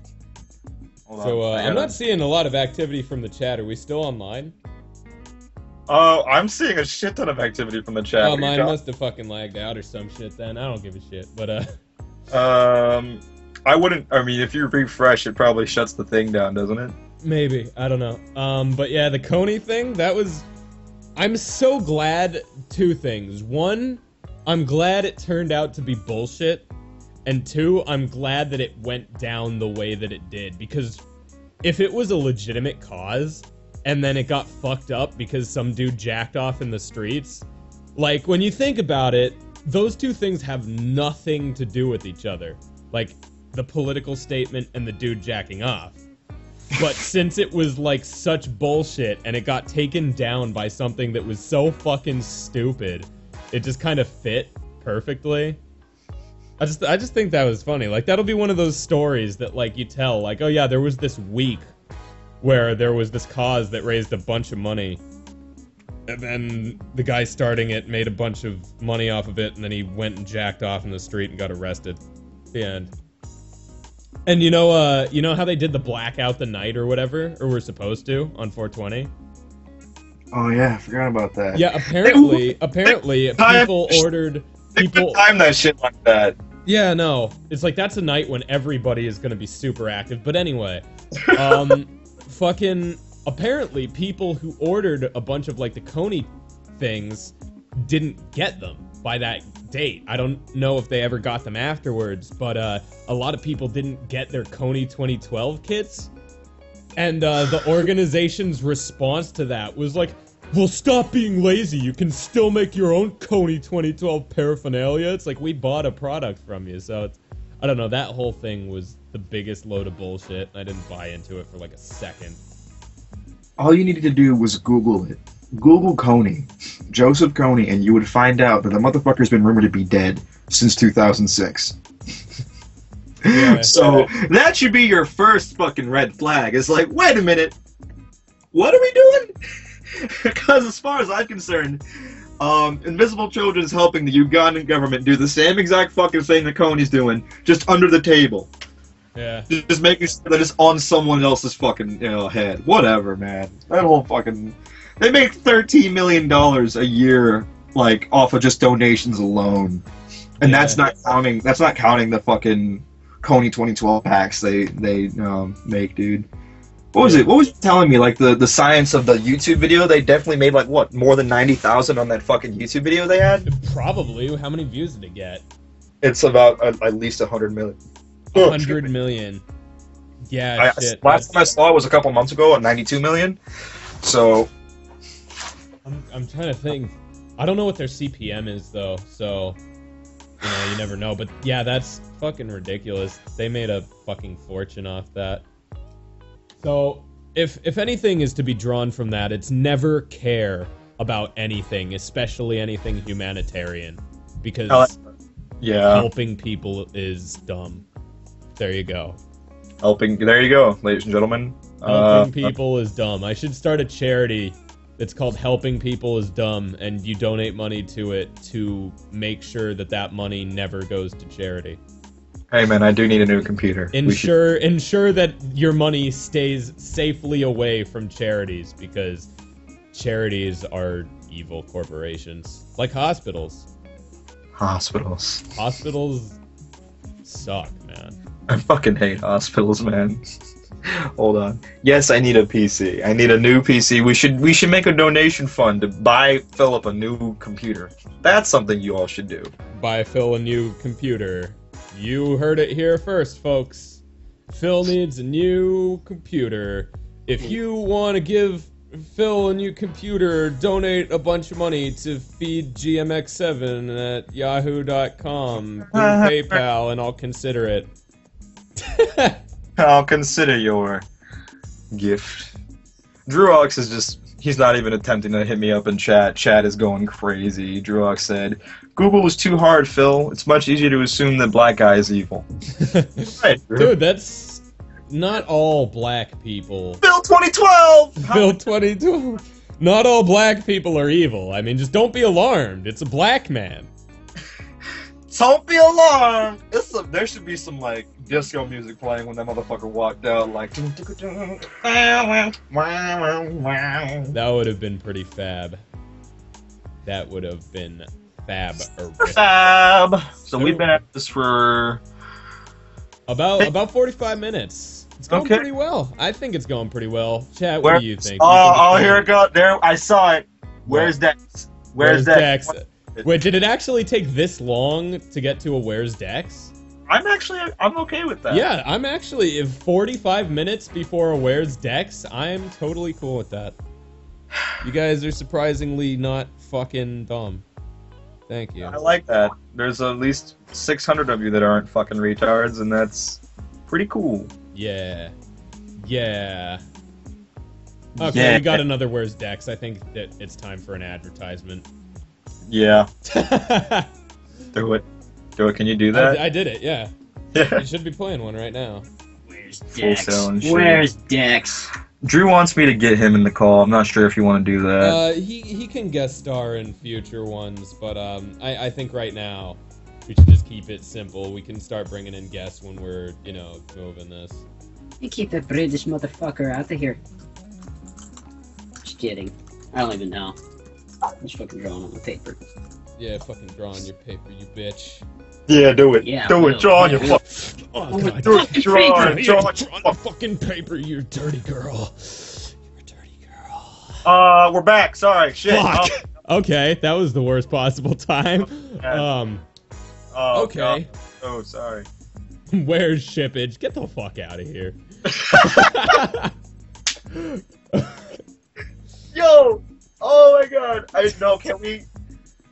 Hold So uh, on, I I'm not seeing a lot of activity from the chat. Are we still online? Oh, I'm seeing a shit ton of activity from the chat. Oh, What mine must have fucking lagged out or some shit. Then I don't give a shit. But uh, Um, I wouldn't. I mean, if you refresh, it probably shuts the thing down, doesn't it? maybe I don't know. Um, but yeah, the Kony thing that was. I'm so glad. Two things. One, I'm glad it turned out to be bullshit, and two, I'm glad that it went down the way that it did because if it was a legitimate cause and then it got fucked up because some dude jacked off in the streets, like when you think about it, those two things have nothing to do with each other. Like the political statement and the dude jacking off. But since it was like such bullshit and it got taken down by something that was so fucking stupid, it just kind of fit perfectly. I just I just think that was funny. Like that'll be one of those stories that like you tell like, "Oh yeah, there was this week where there was this cause that raised a bunch of money." And then the guy starting it made a bunch of money off of it and then he went and jacked off in the street and got arrested. The end. And you know, uh, you know how they did the blackout the night or whatever, or were supposed to on 420. Oh yeah, I forgot about that. Yeah, apparently, apparently, people ordered people. time that shit like that. Yeah, no, it's like that's a night when everybody is gonna be super active. But anyway, um, fucking. Apparently, people who ordered a bunch of like the Kony things didn't get them by that date. I don't know if they ever got them afterwards, but uh, a lot of people didn't get their Kony 2012 kits. And uh, the organization's response to that was like, well, stop being lazy. You can still make your own Kony 2012 paraphernalia. It's like we bought a product from you. So it's, I don't know. That whole thing was the biggest load of bullshit. I didn't buy into it for like a second. All you needed to do was Google it. Google Kony, Joseph Kony, and you would find out that the motherfucker's been rumored to be dead since 2006. Yeah. So that should be your first fucking red flag. It's like, wait a minute, what are we doing? because as far as I'm concerned, um, Invisible Children's helping the Ugandan government do the same exact fucking thing that Kony's doing, just under the table. Yeah. Just making sure that it's on someone else's fucking you know head. Whatever, man. That whole fucking they make thirteen million dollars a year like off of just donations alone, and Yeah. that's not counting. That's not counting the fucking Coney 2012 packs they they um, make, dude. What was it? What was telling me? Like the the science of the YouTube video? They definitely made like what more than ninety thousand on that fucking YouTube video they had. Probably. How many views did it get? It's about at, at least hundred million. A hundred million. Yeah, I, shit. last time I saw it was a couple months ago at 92 million. So I'm, I'm trying to think. I don't know what their CPM is though, so you know you never know. But yeah, that's fucking ridiculous. They made a fucking fortune off that. So if if anything is to be drawn from that, it's never care about anything, especially anything humanitarian, because I yeah, helping people is dumb. There you go. helping. There you go, ladies and gentlemen. Helping Uh, people is dumb. I should start a charity that's called Helping People is Dumb, and you donate money to it to make sure that that money never goes to charity. Hey man, I do need a new computer. We should- Ensure ensure that your money stays safely away from charities because charities are evil corporations, like hospitals. hospitals. Hospitals suck, man. I fucking hate hospitals, man. Hold on. Yes, I need a PC. I need a new PC. We should we should make a donation fund to buy Philip a new computer. That's something you all should do. buy Phil a new computer. You heard it here first, folks. Phil needs a new computer. If you want to give Phil a new computer, donate a bunch of money to feed GMX7 at yahoo.com through PayPal, and I'll consider it. I'll consider your gift. Druox is just he's not even attempting to hit me up in chat. Chat is going crazy. Druox said, Google was too hard, Phil. It's much easier to assume that black guy is evil. Right, Dude, that's not all black people. Phil 2012! Phil 22. Not all black people are evil. I mean, just don't be alarmed. It's a black man. Don't be alarmed. It's some, there should be some like disco music playing when that motherfucker walked out. Like, That would have been pretty fab. That would have been fab. fab. So we've been at this for About about 45 minutes. It's going Okay. pretty well. I think it's going pretty well. Chat, Where- what do you think? Oh, You oh, think oh, here it go. There, I saw it. Where's Dex? Where's, that? Dex? Wait, did it actually take this long to get to a Where's Dex? I'm actually, I'm okay with that. Yeah, I'm actually if 45 minutes before a Where's Dex, I'm totally cool with that. You guys are surprisingly not fucking dumb. Thank you. I like that. There's at least 600 of you that aren't fucking retards, and that's pretty cool. Yeah. Yeah. Okay, Yeah. we got another Where's Dex. I think that it's time for an advertisement. Yeah, I, do it. Do it. Can you do that? I did it, yeah. Yeah. You should be playing one right now. Where's Full Dex? sale. Where's Dex? Drew wants me to get him in the call. I'm not sure if you want to do that. Uh, he he can guest star in future ones, but um, I I think right now we should just keep it simple. We can start bringing in guests when we're you know moving this. You keep that British motherfucker out of here. Just kidding. I don't even know. I'm just fucking drawing on the paper. Yeah, fucking draw on your paper, you bitch. yeah, do it. Yeah, do I it. Draw on your Yeah. fuck. Oh, Oh, God. Do it. Fucking Draw paper. on. Draw. Draw the fucking paper, you dirty girl. You're a dirty girl. Uh, we're back. Sorry. Shit. Fuck. Okay, that was the worst possible time. Yeah. Um, Oh, oh, okay. God. Oh, sorry. Where's shippage? Get the fuck out of here. Yo! Oh my god! I know. Can we?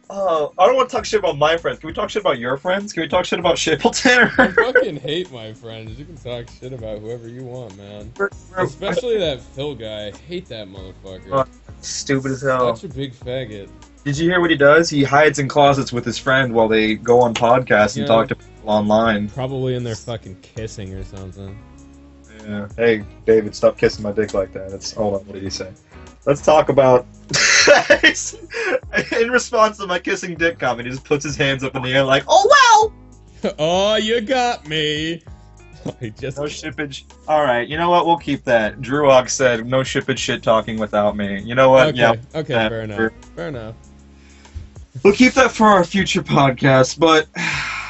Oh, I don't want to talk shit about my friends. Can we talk shit about your friends? Can we talk shit about Shipleton? I fucking hate my friends. You can talk shit about whoever you want, man. Especially that Phil guy. I hate that motherfucker. Oh, stupid as hell. Such a big faggot. Did you hear what he does? He hides in closets with his friend while they go on podcasts and talk to people online. Probably in there fucking kissing or something. Yeah. Hey, David, stop kissing my dick like that. It's hold on. What did he say? Let's talk about. in response to my kissing dick comment, he just puts his hands up in the air like, "Oh well." oh, you got me. I just No shippage. All right. You know what? We'll keep that. Drew Og said, "No shippage shit talking without me." You know what? okay. Yeah. Okay, Yeah, fair enough. Fair enough. We'll keep that for our future podcast, but Yeah.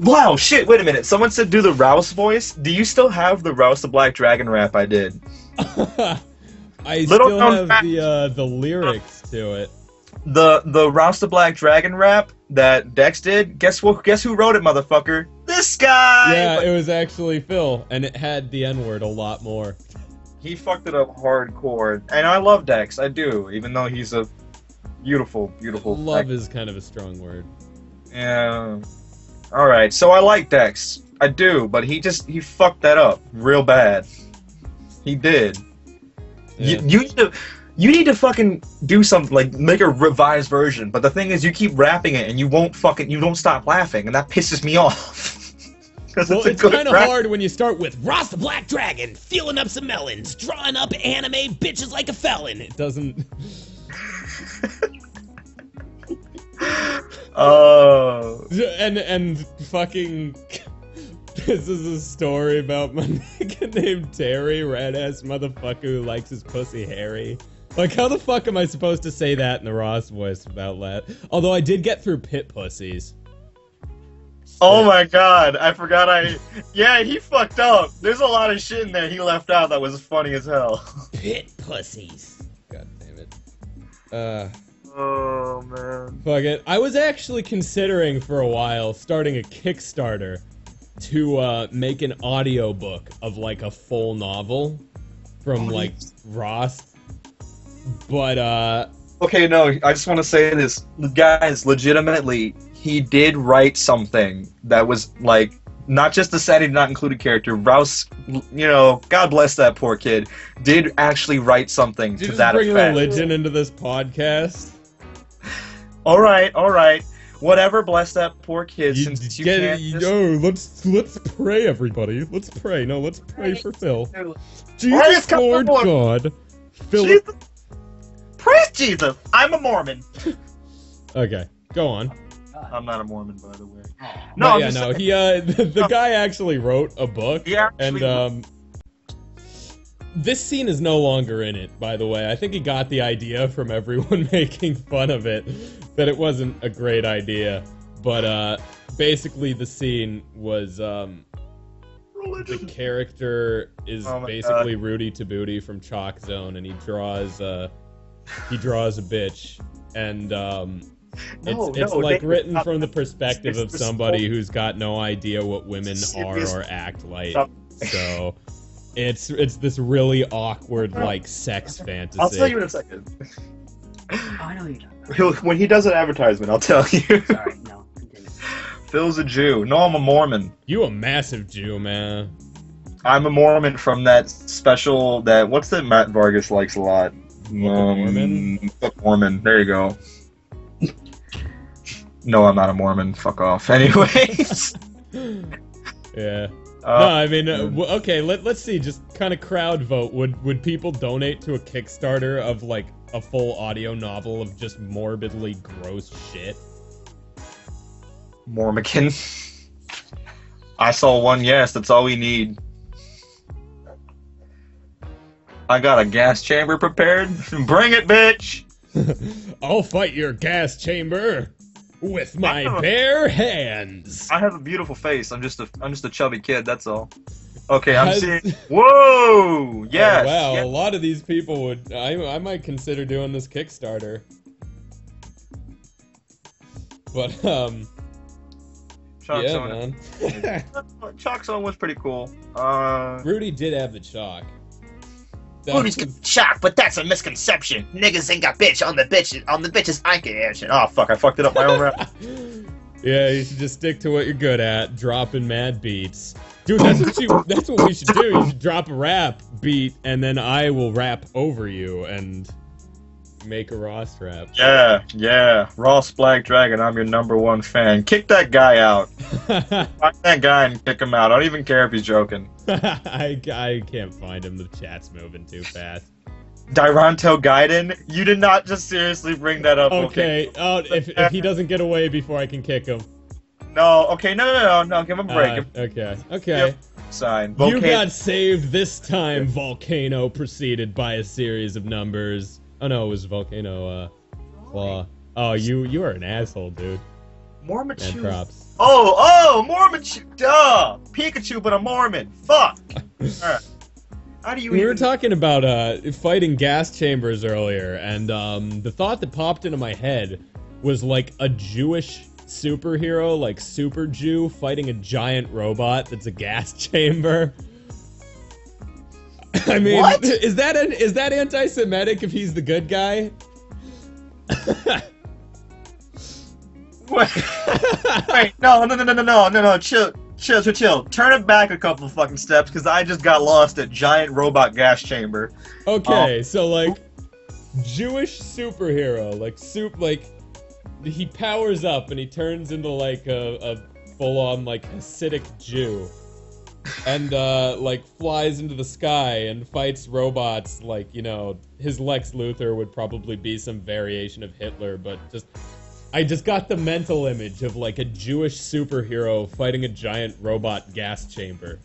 Wow, shit, wait a minute. Someone said do the Rouse voice. Do you still have the Rouse the Black Dragon rap I did? I Little still have fact- the uh, the lyrics to it. The the Rouse the Black Dragon rap that Dex did, guess what guess who wrote it, motherfucker? This guy! Yeah, it was actually Phil, and it had the N word a lot more. he fucked it up hardcore. And I love Dex, I do, even though he's a beautiful, beautiful Love is kind of a strong word. Yeah. Alright, so I like Dex. I do, but he just he fucked that up real bad. He did. Yeah. You, you need to you need to fucking do something like make a revised version. But the thing is, you keep rapping it and you won't fucking you don't stop laughing, and that pisses me off. Well, it's it's kind of hard when you start with Ross the Black Dragon, feeling up some melons, drawing up anime bitches like a felon. It doesn't. Oh, And and fucking. This is a story about my nigga named Terry, red ass motherfucker who likes his pussy hairy. Like, how the fuck am I supposed to say that in the Ross voice about that? Although I did get through pit pussies. oh my god! I forgot I. Yeah, he fucked up. There's a lot of shit in there he left out that was funny as hell. Pit pussies. God damn it. Uh. Oh man. Fuck it. I was actually considering for a while starting a Kickstarter to uh, make an audiobook of like a full novel from like Ross. But uh Okay, no, I just want to say this. Guys, legitimately, he did write something that was like not just a Saturday not included a character. Rouse, you know, God bless that poor kid, did actually write something did you to just that bring effect. religion into this podcast? All right, all right. Whatever, bless that poor kid. You, since you get can't it, just- no, let's let's pray everybody. Let's pray. No, let's pray for Phil. Praise Jesus God, Lord Lord. God. Phil Jesus. Praise Jesus! I'm a Mormon. Okay, go on. I'm not a Mormon, by the way. No, I'm yeah, just no, saying- he uh the, the guy actually wrote a book yeah, and um this scene is no longer in it, by the way. I think he got the idea from everyone making fun of it that it wasn't a great idea. But uh basically the scene was um the character is Oh basically Rudy Tabootie from Chalk Zone and he draws uh he draws a bitch and um No, it's it's no, like written from the perspective of somebody who's got no idea what women are or act like. So it's it's this really awkward like sex fantasy. I'll tell you in a second. Oh, I know you're talking. He'll, when he does an advertisement, I'll tell you. Sorry, no, continue. Phil's a Jew. No, I'm a Mormon. You a massive Jew, man. I'm a Mormon from that special that what's that Matt Vargas likes a lot. of um, Mormon? Mormon. There you go. no, I'm not a Mormon. Fuck off. Anyways. Yeah. No, Uh, I mean, uh, w- okay. Let let's see. Just kind of crowd vote. Would would people donate to a Kickstarter of like a full audio novel of just morbidly gross shit? Mormican. I saw one yes, that's all we need. I got a gas chamber prepared. Bring it, bitch! I'll fight your gas chamber with my Oh. bare hands. I have a beautiful face. I'm just a I'm just a chubby kid, that's all. Okay, I'm seeing Whoa! Yes! Oh, wow, yes. a lot of these people would. I, I might consider doing this Kickstarter. But um, Chalk yeah, Zone. man. Chalk Zone was pretty cool. Uh, Rudy did have the chalk. That got shocked, but that's a misconception. Niggas ain't got bitch on the bitch on the bitches I can answer. oh fuck, I fucked it up my own rap. yeah, you should just stick to what you're good at, dropping mad beats. Dude, that's what you that's what we should do. You should drop a rap beat and then I will rap over you and make a Ross rap. Yeah, yeah. Ross Black Dragon, I'm your number one fan. Kick that guy out. Find that guy and kick him out. I don't even care if he's joking. I, I can't find him. The chat's moving too fast. Dyronto Gaiden, you did not just seriously bring that up. Okay, oh, if, if he doesn't get away before I can kick him. No, okay, no, no, no, no. Give him a break. Uh, okay, okay. Yep. sign. You got saved this time, Volcano, preceded by a series of numbers. Oh no, it was Volcano, uh, claw. Oh, you you are an asshole, dude. Mature. props. Oh, oh, Mormon. Duh. Pikachu, but a Mormon. Fuck. How do you We were talking about uh, fighting gas chambers earlier, and um, the thought that popped into my head was like a Jewish superhero, like Super Jew, fighting a giant robot that's a gas chamber. I mean, What? is that an, is that anti-Semitic if he's the good guy? Wait, wait, no, no, no, no, no, no, no, no, chill, chill, chill, chill. Turn it back a couple of fucking steps, because I just got lost at giant robot gas chamber. Okay, um, so like Jewish superhero, like soup, like he powers up and he turns into like a, a full-on like Hasidic Jew, and uh, like flies into the sky and fights robots. Like you know, his Lex Luthor would probably be some variation of Hitler, but just. I just got the mental image of like a Jewish superhero fighting a giant robot gas chamber.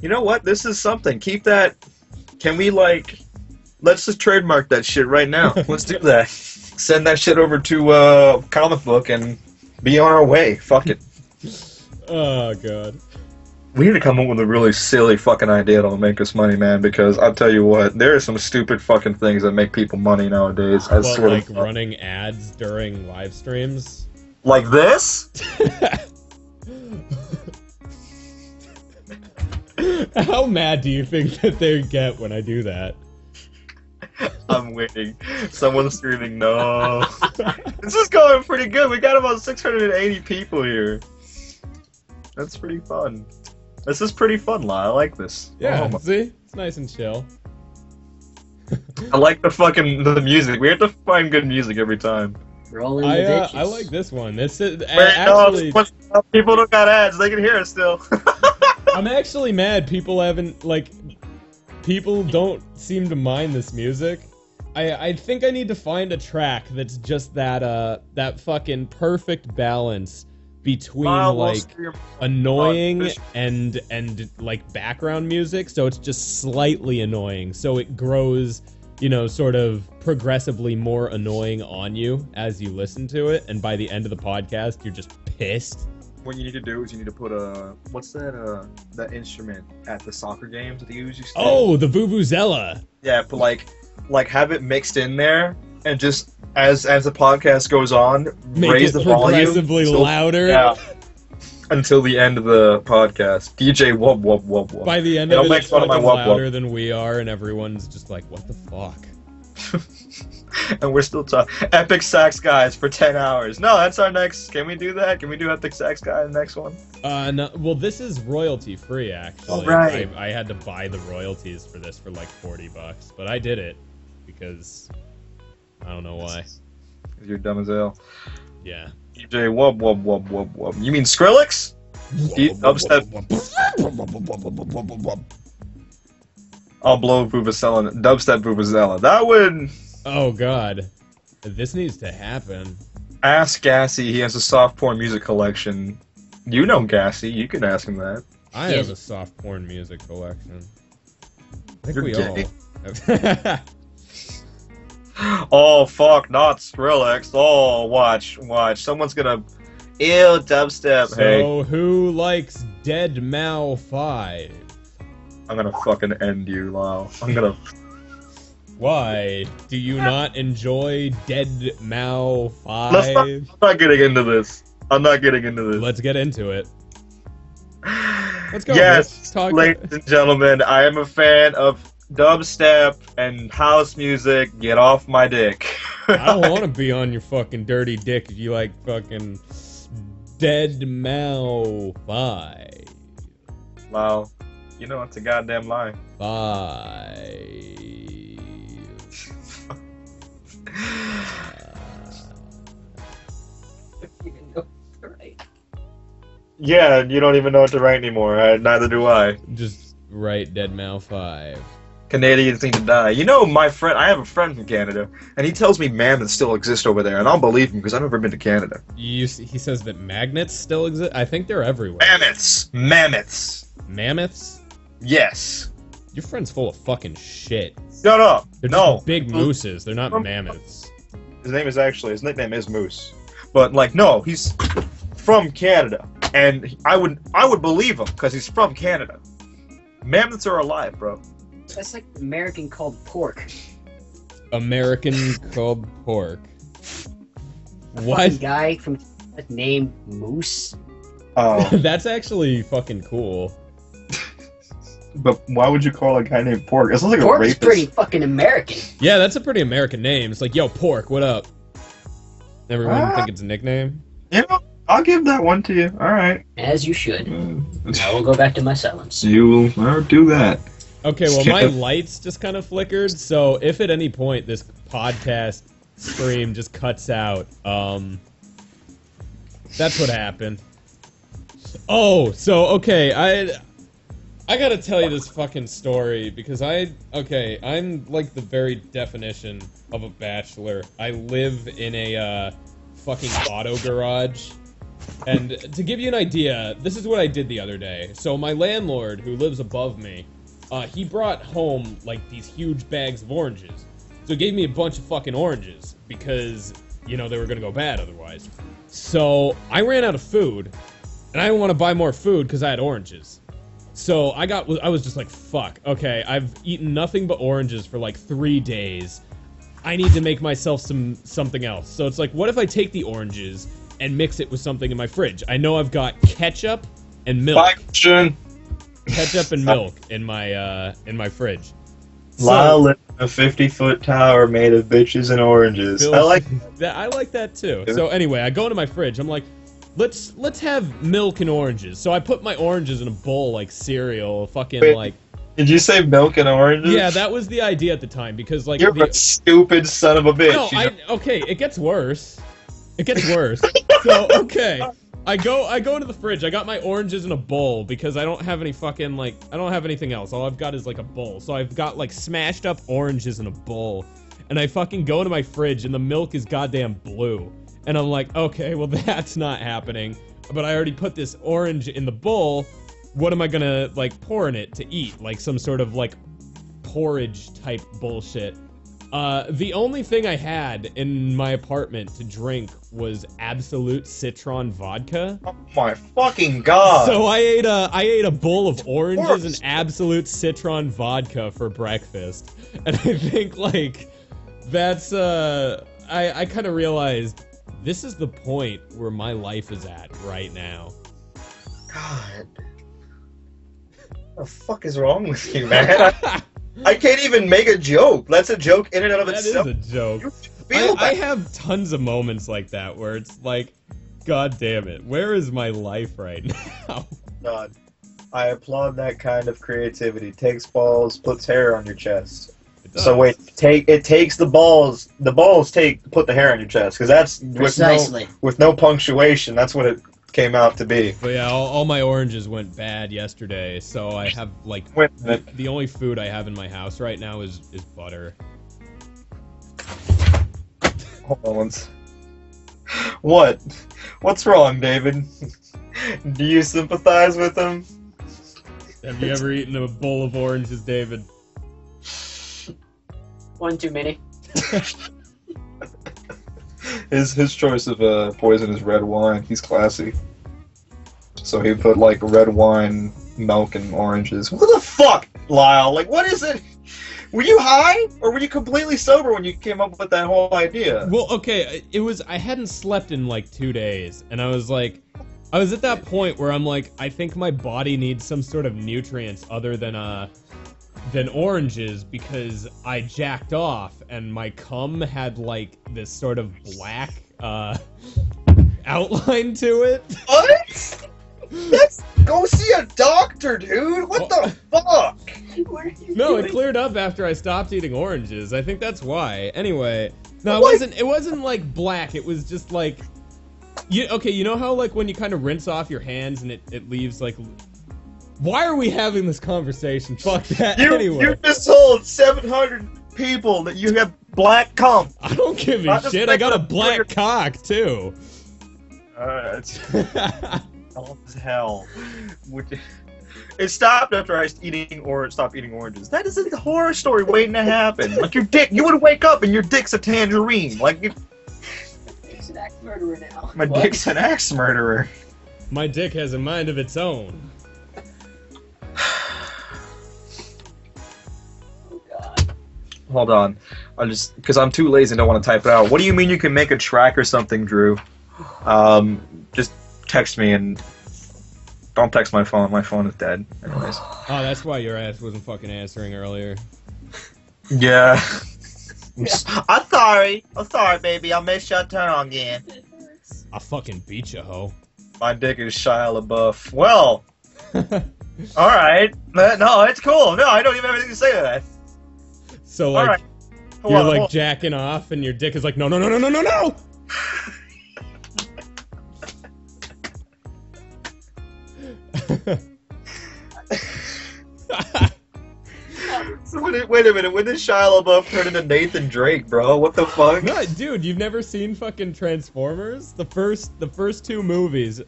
You know what? This is something. Keep that. Can we like? Let's just trademark that shit right now. Let's do that. Send that shit over to uh, comic book and be on our way. Fuck it. Oh god. We need to come up with a really silly fucking idea that'll make us money, man. Because I'll tell you what, there are some stupid fucking things that make people money nowadays. I What, like running ads during live streams? like this. How mad do you think that they get when I do that? I'm waiting. Someone's screaming no. this is going pretty good. We got about 680 people here. That's pretty fun. This is pretty fun, La. I like this. Yeah, Oh see? It's nice and chill. I like the fucking the music. We have to find good music every time. Rolling I the uh. I like this one. This is Wait, actually no, it's- people don't got ads. They can hear us still. I'm actually mad people haven't like people don't seem to mind this music. I I think I need to find a track that's just that uh that fucking perfect balance between like annoying and and like background music so it's just slightly annoying. So it grows you know sort of progressively more annoying on you as you listen to it and by the end of the podcast you're just pissed. What you need to do is you need to put a what's that uh that instrument at the soccer games that you use? oh the vuvuzela. Yeah, but like, like have it mixed in there, and just as as the podcast goes on, make raise the volume progressively until- louder Yeah. Until the end of the podcast, DJ wub wub wub wub. by the end of it it's fun of my wub wub. louder than we are and everyone's just like what the fuck and we're still talking epic sax guys for ten hours. No, that's our next. Can we do that? Can we do epic sax guy the next one? Uh, no, well, this is royalty free, actually. Oh, right. I, I had to buy the royalties for this for like 40 bucks, but I did it because I don't know why. You're dumb as hell. Yeah. DJ wub wub wub wub wub. You mean Skrillex? He- upstep. I'll blow Vuvuzela. Dubstep Vuvuzela. That would Oh, God. This needs to happen. ask Gassy. He has a soft porn music collection. You know Gassy. You can ask him that. I have a soft porn music collection. I think You're we gay. all. Oh fuck, not Skrillex. Oh, watch, watch. Someone's gonna. Ew, dubstep. Hey, so, who likes deadmau5? I'm gonna fucking end you, Lyle. I'm gonna. Why do you not enjoy Dead Mao 5? Let's not- I'm not getting into this. I'm not getting into this. Let's get into it. Let's go. Yes, Let's talk. ladies and gentlemen, I am a fan of dubstep and house music. Get off my dick. I don't want to be on your fucking dirty dick if you like fucking Dead Mao 5. Lyle, you know it's a goddamn lie. 5. Right. Yeah, you don't even know what to write anymore. Uh, neither do I. Just write deadmau5. Canadians need to die. You know, my friend, I have a friend from Canada, and he tells me mammoths still exist over there, and I'll believe him because I've never been to Canada. You, he says that magnets still exist. I think they're everywhere. Mammoths! Mammoths! Mammoths? Yes. Your friend's full of fucking shit. Shut up. They're no. big mooses. They're not mammoths. His name is actually his nickname is Moose, but like no, he's from Canada, and I would I would believe him because he's from Canada. Mammoths are alive, bro. That's like American called pork. American called pork. A What? fucking guy from named Moose. Oh, That's actually fucking cool. But why would you call a guy named Pork? It sounds like a Pork's rapist. pretty fucking American. Yeah, that's a pretty American name. It's like, yo, pork, what up? Everyone Ah. think it's a nickname? You know, I'll give that one to you. All right. As you should. Uh, I will go back to my silence. You will do that. Okay, well, my lights just kind of flickered, so if at any point this podcast stream just cuts out, um, that's what happened. Oh, so okay, I I gotta tell you this fucking story because I okay, I'm like the very definition of a bachelor. I live in a uh, fucking auto garage. And to give you an idea, this is what I did the other day. So my landlord, who lives above me, uh, he brought home like these huge bags of oranges. So he gave me a bunch of fucking oranges because you know they were gonna go bad otherwise. So I ran out of food, and I didn't want to buy more food because I had oranges. So I got I was just like fuck. Okay, I've eaten nothing but oranges for like three days. I need to make myself some something else. So it's like, what if I take the oranges and mix it with something in my fridge? I know I've got ketchup and milk question. Ketchup and milk in my uh in my fridge. So- lives in a 50 foot tower made of bitches and oranges. Bill- I like that. I like that too. So anyway, I go into my fridge. I'm like, let's let's have milk and oranges. So I put my oranges in a bowl like cereal. Fucking Wait. like Did you say milk and oranges? yeah, that was the idea at the time because like You're the, a stupid son of a bitch. no, I okay, it gets worse. It gets worse. so okay. I go I go into the fridge. I got my oranges in a bowl because I don't have any fucking like I don't have anything else. All I've got is like a bowl. So I've got like smashed up oranges in a bowl. And I fucking go into my fridge and the milk is goddamn blue. And I'm like, okay, well that's not happening. But I already put this orange in the bowl. What am I gonna like pour in it to eat? Like some sort of like porridge type bullshit. Uh, the only thing I had in my apartment to drink was Absolut Citron vodka. Oh my fucking god. So I ate a I ate a bowl of oranges and Absolut Citron vodka for breakfast, and I think like that's uh I I kind of realized this is the point where my life is at right now. God. What the fuck is wrong with you, man? I, I can't even make a joke. That's a joke in and out of That is itself. That is a joke. I, I have tons of moments like that where it's like, God damn it, where is my life right now? God. I applaud that kind of creativity. Takes balls, puts hair on your chest. So wait, take it takes the balls. The balls take put the hair on your chest because that's with no with no punctuation. That's what it came out to be. But yeah, all, all my oranges went bad yesterday, so I have like Wait a the only food I have in my house right now is is butter. Hold on. once. What? What's wrong, David? Do you sympathize with him? Have you ever eaten a bowl of oranges, David? One too many. His his choice of uh, poison is red wine. He's classy. So he put like red wine, milk, and oranges. What the fuck, Lyle? Like, what is it? Were you high, or were you completely sober when you came up with that whole idea? Well, okay, it was I hadn't slept in like two days, and I was like, I was at that point where I'm like, I think my body needs some sort of nutrients other than uh than oranges because I jacked off and my cum had like this sort of black uh outline to it. What? That's go see a doctor, dude. What the fuck? What are you No, it cleared up after I stopped eating oranges. I think that's why. Anyway, no, it What? wasn't. It wasn't like black. It was just like, you okay? You know how like when you kind of rinse off your hands and it it leaves like. Why are we having this conversation? Fuck that. You anyway, you just told 700 people that you have black cum. I don't give a shit. I got a black cock too. Uh, it's dull as hell. Would you- it stopped after I was eating or stopped eating oranges. That is a horror story waiting to happen. Like your dick, you would wake up and your dick's a tangerine. Like you- He's an axe murderer now. my dick's an axe murderer. My dick has a mind of its own. Oh god. Hold on, I'm just because I'm too lazy and don't want to type it out. What do you mean you can make a track or something, Drew? Um, just text me and don't text my phone. My phone is dead. Anyways. Oh, that's why your ass wasn't fucking answering earlier. Yeah. I'm sorry. I'm sorry, baby. I'll make missed your turn on again. I fucking beat you, ho. My dick is Shia LaBeouf. Well, all right. No, it's cool. No, I don't even have anything to say to that. so like right. You're on, like jacking off, and your dick is like, no, no, no, no, no, no, no. So when wait a minute. When did Shia LaBeouf turn into Nathan Drake, bro? What the fuck? no, dude, you've never seen fucking Transformers? The first, the first two movies,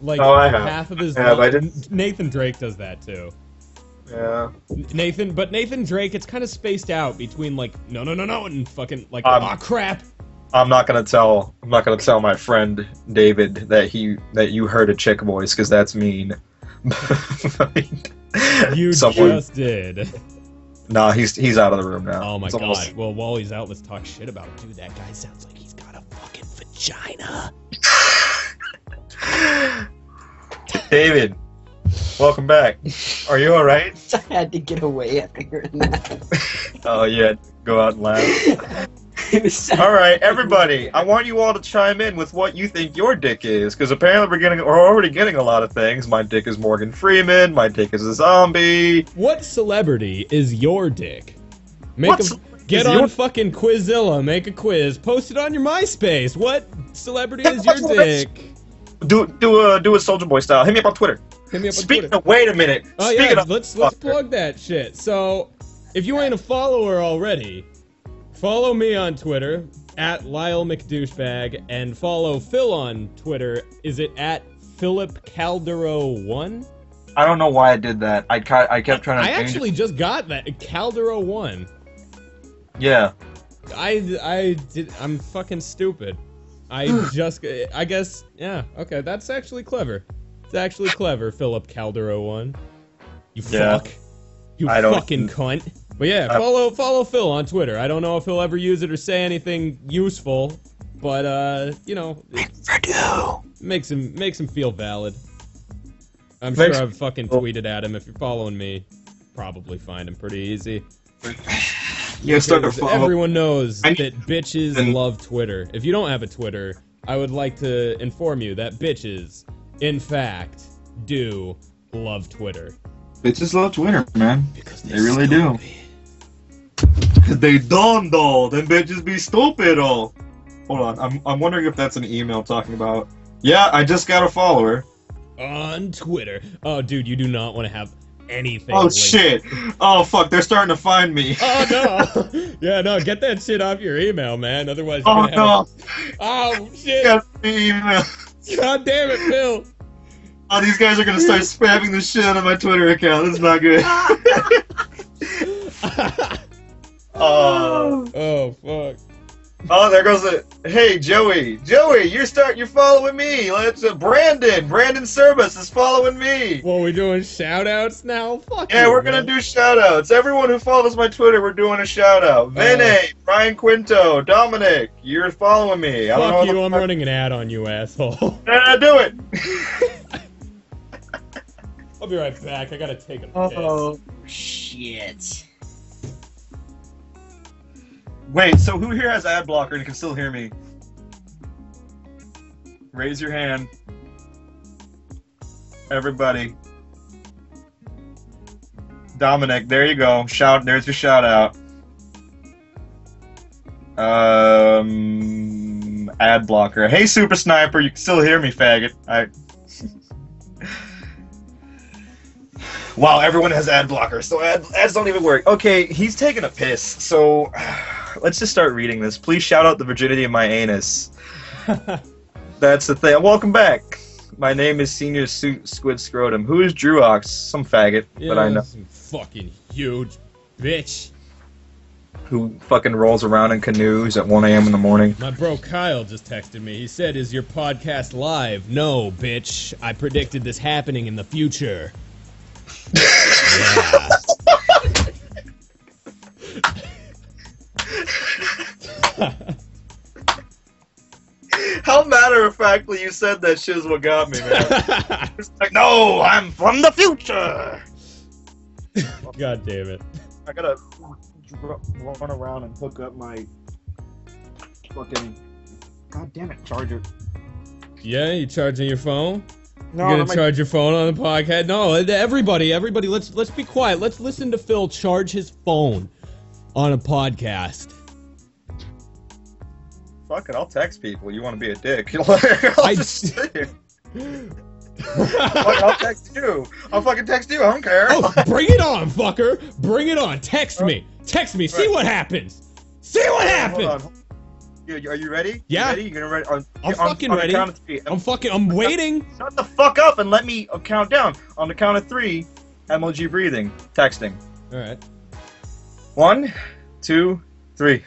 like Oh, half of his. I have, I didn't- Nathan Drake does that too. Yeah. Nathan, but Nathan Drake, it's kind of spaced out between like no, no, no, no, and fucking like Um, oh crap. I'm not gonna tell. I'm not gonna tell my friend David that he that you heard a chick voice because that's mean. You Someone, just did. Nah, he's he's out of the room now. Oh my It's god. almost- Well, while he's out, let's talk shit about him. Dude, that guy sounds like he's got a fucking vagina. David, welcome back. Are you all right? I had to get away after hearing that. Oh yeah, go out and laugh. It was so All right, everybody. I want you all to chime in with what you think your dick is, because apparently we're getting we're already getting a lot of things. My dick is Morgan Freeman. My dick is a zombie. What celebrity is your dick? Make What a celebrity get on your- fucking Quizilla, make a quiz, post it on your MySpace. What celebrity is your that's what I- dick? Do do a do a Soldier Boy style. Hit me up on Twitter. Hit me up on Speaking Twitter. of, wait a minute. Oh Speaking yeah, of, let's let's fucker. plug that shit. So, if you ain't a follower already, follow me on Twitter at Lyle McDouchebag and follow Phil on Twitter. Is it at Philip Caldero one? I don't know why I did that. I ca- I kept trying to. I actually just got that Caldero one. Yeah. I I did. I'm fucking stupid. I just. I guess. Yeah. Okay. That's actually clever. It's actually clever, Philip Caldero one. You Yeah. fuck. You I fucking cunt. But yeah, Uh, follow follow Phil on Twitter. I don't know if he'll ever use it or say anything useful, but uh, you know, it makes him makes him feel valid. I'm sure I've fucking tweeted at him. If you're following me, probably find him pretty easy. You start to follow. everyone knows that bitches love Twitter. If you don't have a Twitter, I would like to inform you that bitches, in fact, do love Twitter. Bitches love Twitter, man. Because They really do. Cause they dumb though. Them bitches be stupid oh. Hold on, I'm I'm wondering if that's an email talking about. Yeah, I just got a follower. On Twitter. Oh, dude, you do not want to have anything. Oh linked- shit. Oh fuck, they're starting to find me. Oh no! yeah, no, get that shit off your email, man. Otherwise, you're Oh have no. a- Oh shit! Got the email. God damn it, Phil! Oh, these guys are gonna start spamming the shit out of my Twitter account. That's not good. Uh, oh fuck! oh, there goes the. Hey, Joey, Joey, you're start. You're following me. Let's. Uh, Brandon, Brandon Service is following me. Well, we doing shout outs now? Fuck Yeah, you, we're gonna do shout outs. Everyone who follows my Twitter, we're doing a shout out. Vene, Brian Quinto, Dominic, you're following me. I don't know you. I'm fuck- running an ad on you, asshole. Nah, do it. I'll be right back. I gotta take a piss. Oh shit. Wait, so who here has ad blocker and can still hear me? Raise your hand. Everybody. Dominic, there you go. Shout there's your shout out. Um ad blocker. Hey super sniper, you can still hear me, faggot. I Wow, everyone has ad blocker, so ad, ads don't even work. Okay, he's taking a piss, so let's just start reading this. Please shout out the virginity of my anus. That's the thing. Welcome back. My name is Senior Su- Squid Scrotum. Who is Druox? Some faggot, Yeah, but I know. some fucking huge bitch. Who fucking rolls around in canoes at 1 a.m. in the morning. My bro Kyle just texted me. He said, "Is your podcast live?" No, bitch. I predicted this happening in the future. yeah. How matter of factly you said that shit is what got me, man. It's like, no, I'm from the future. God damn it. I gotta run around and hook up my fucking. God damn it, charger. Yeah, you charging your phone? No, you gonna my- charge your phone on the podcast? No, uh, everybody, everybody, let's let's be quiet. Let's listen to Phil charge his phone on a podcast. Fuck it, I'll text people. You want to be a dick? I'll I- just sit here. Fuck, I'll text you. I'll fucking text you. I don't care. Oh, bring it on, fucker! Bring it on. Text me. Text me. See what happens. See what happens. Are you ready? Yeah. You ready? You gonna ready? On, I'm on, fucking on the ready. count of three. I'm fucking. I'm waiting. Shut the fuck up and let me uh, count down. On the count of three, MLG breathing, texting. All right. One, two, three.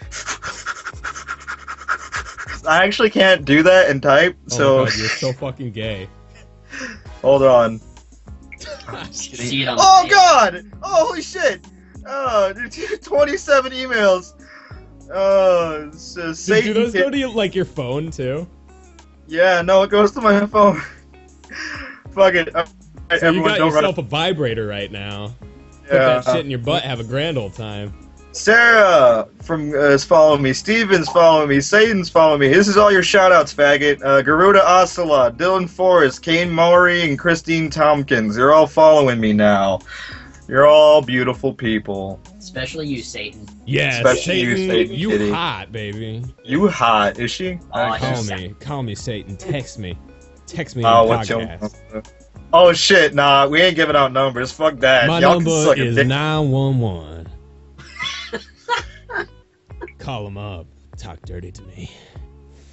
I actually can't do that and type, Oh so God, you're so fucking gay. hold on. On Oh god! Oh, holy shit! Oh, dude, 27 emails. Oh, it's, uh, Dude, do those go to you, like your phone too? Yeah, no, it goes to my phone. Fuck it. All right, So you got don't run. yourself a vibrator right now. Yeah, Put Yeah. that shit in your butt. Have a grand old time. Sarah from uh, is following me. Steven's following me. Satan's following me. This is all your shout-outs, faggot. Uh, Garuda Ocelot, Dylan Forrest, Kane Maury, and Christine Tompkins. You're all following me now. You're all beautiful people. Especially you, Satan. Yeah, Especially you, Satan, Satan you kitty. hot, baby. You hot, is she? Oh, Okay. Call Yeah. me, call me, Satan. Text me, text me. Oh, on what's your podcast. number? Oh shit, nah, we ain't giving out numbers. Fuck that. My Y'all can number suck is nine one one. Call him up. Talk dirty to me.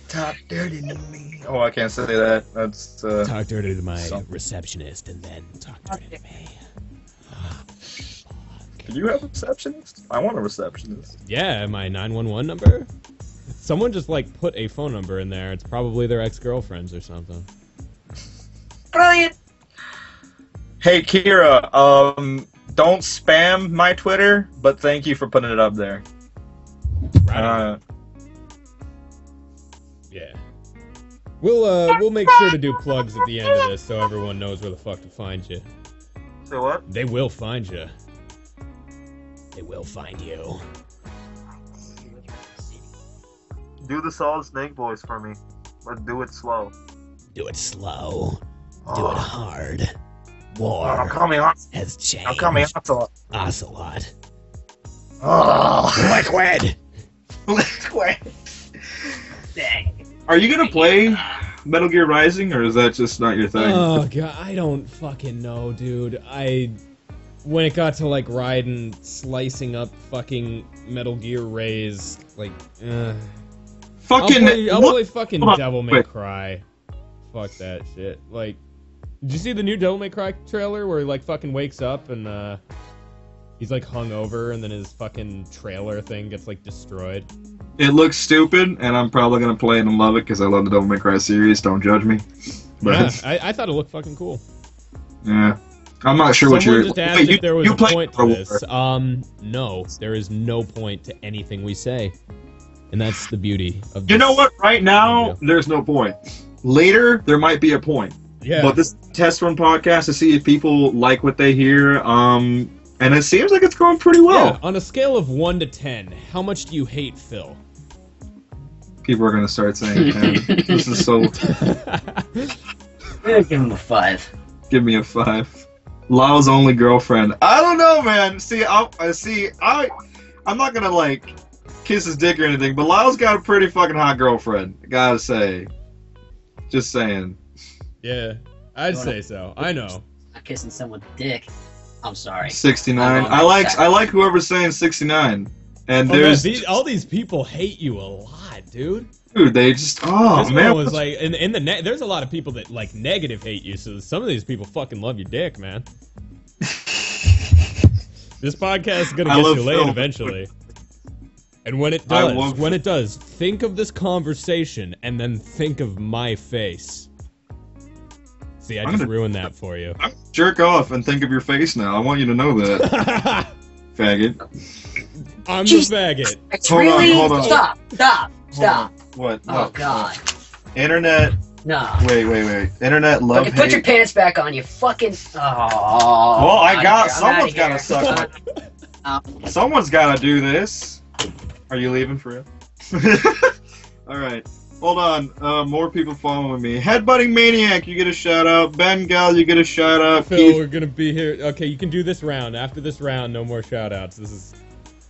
Talk dirty to me. Oh, I can't say that. That's uh. Talk dirty to my Some- receptionist, and then talk dirty to me. Do you have a receptionist? I want a receptionist. Yeah, my nine one one number. Someone just like put a phone number in there. It's probably their ex girlfriends or something. Brilliant. Hey Kira, um, don't spam my Twitter, but thank you for putting it up there. Right. Uh, Yeah. We'll uh we'll make sure to do plugs at the end of this so everyone knows where the fuck to find you. so what? They will find you. They will find you. Do the solid snake voice for me, but do it slow. Do it slow. Do Oh, it hard. I'm War coming on. has changed. I'm coming on. Ocelot. Oh, Liquid! Are you gonna play Metal Gear Rising, or is that just not your thing? Oh god, I don't fucking know, dude. I when it got to like riding, slicing up fucking Metal Gear Rays, like, uh, I'll Fucking play, I'll play fucking on, Devil May wait. Cry. Fuck that shit. Like, did you see the new Devil May Cry trailer where he like fucking wakes up and uh, he's like hungover and then his fucking trailer thing gets like destroyed? It looks stupid, and I'm probably gonna play it and love it because I love the Devil May Cry series. Don't judge me. Yeah, But I, I thought it looked fucking cool. yeah, I'm not sure what you're. just asked Wait, you, there was you a point to this. Um, no, there is no point to anything we say, and that's the beauty of. You know what? Right now, Yeah. there's no point. Later, there might be a point. Yeah. But this test run podcast to see if people like what they hear. Um, and it seems like it's going pretty well. yeah. On a scale of one to ten, how much do you hate Phil? People are gonna start saying, "Man, "This is so." I'll give him a five. Give me a five. Lao's only girlfriend. I don't know, man. See, I, I see. I, I'm not gonna like kiss his dick or anything, but Lao's got a pretty fucking hot girlfriend. Gotta say. Just saying. yeah, I'd say so. I know. Not kissing someone's dick. I'm sorry. 69. I'm I like. that. I like whoever's saying 69. And Oh, man, there's these, all these people hate you a lot, dude. dude, they just oh this man, was like in in the ne- there's a lot of people that like negative hate you, so some of these people fucking love your dick, man. this podcast is gonna I get love you laid Phil. eventually. And when it does, love- when it does, think of this conversation and then think of my face. See, I I'm just gonna- ruined that for you. Jerk off and think of your face now. I want you to know that, faggot. I'm the Jeez. faggot. It's Hold on, hold on. stop, stop, Hold stop. on. What? Oh what? god, Internet. no. Wait, wait, wait. Internet love Okay, put your pants back on, you fucking. Oh. Well, I got- here, I'm someone's outta gotta here. suck Uh, Someone's gotta do this. Are you leaving for real? All right. Hold on. Uh, more people following me. Headbutting Maniac, you get a shout out. Ben Gal, you get a shout out. Phil, Keith, we're gonna be here. Okay, you can do this round. After this round, no more shout outs. This is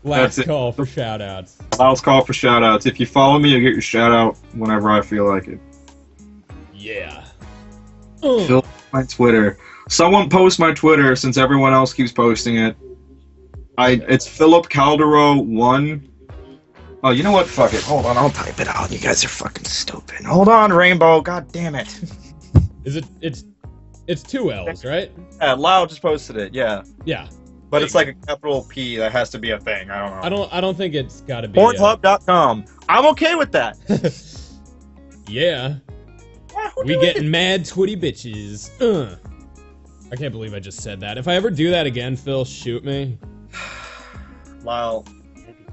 last call for shout outs. I'll call for shout outs. If you follow me, you'll get your shout out whenever I feel like it. Yeah. Phil, my Twitter. Someone post my Twitter since everyone else keeps posting it. I it's Philip Caldero one. Oh, you know what? Fuck it. Hold on, I'll type it out. You guys are fucking stupid. Hold on, Rainbow. God damn it. Is it? It's it's two L's, right? Yeah, Lau just posted it. Yeah, Yeah. but it's like a capital P that has to be a thing. I don't know. I don't. I don't think it's got to be. uh, Pornhub.com. I'm okay with that. yeah. We getting mad twitty bitches. Uh. I can't believe I just said that. If I ever do that again, Phil, shoot me. Lyle,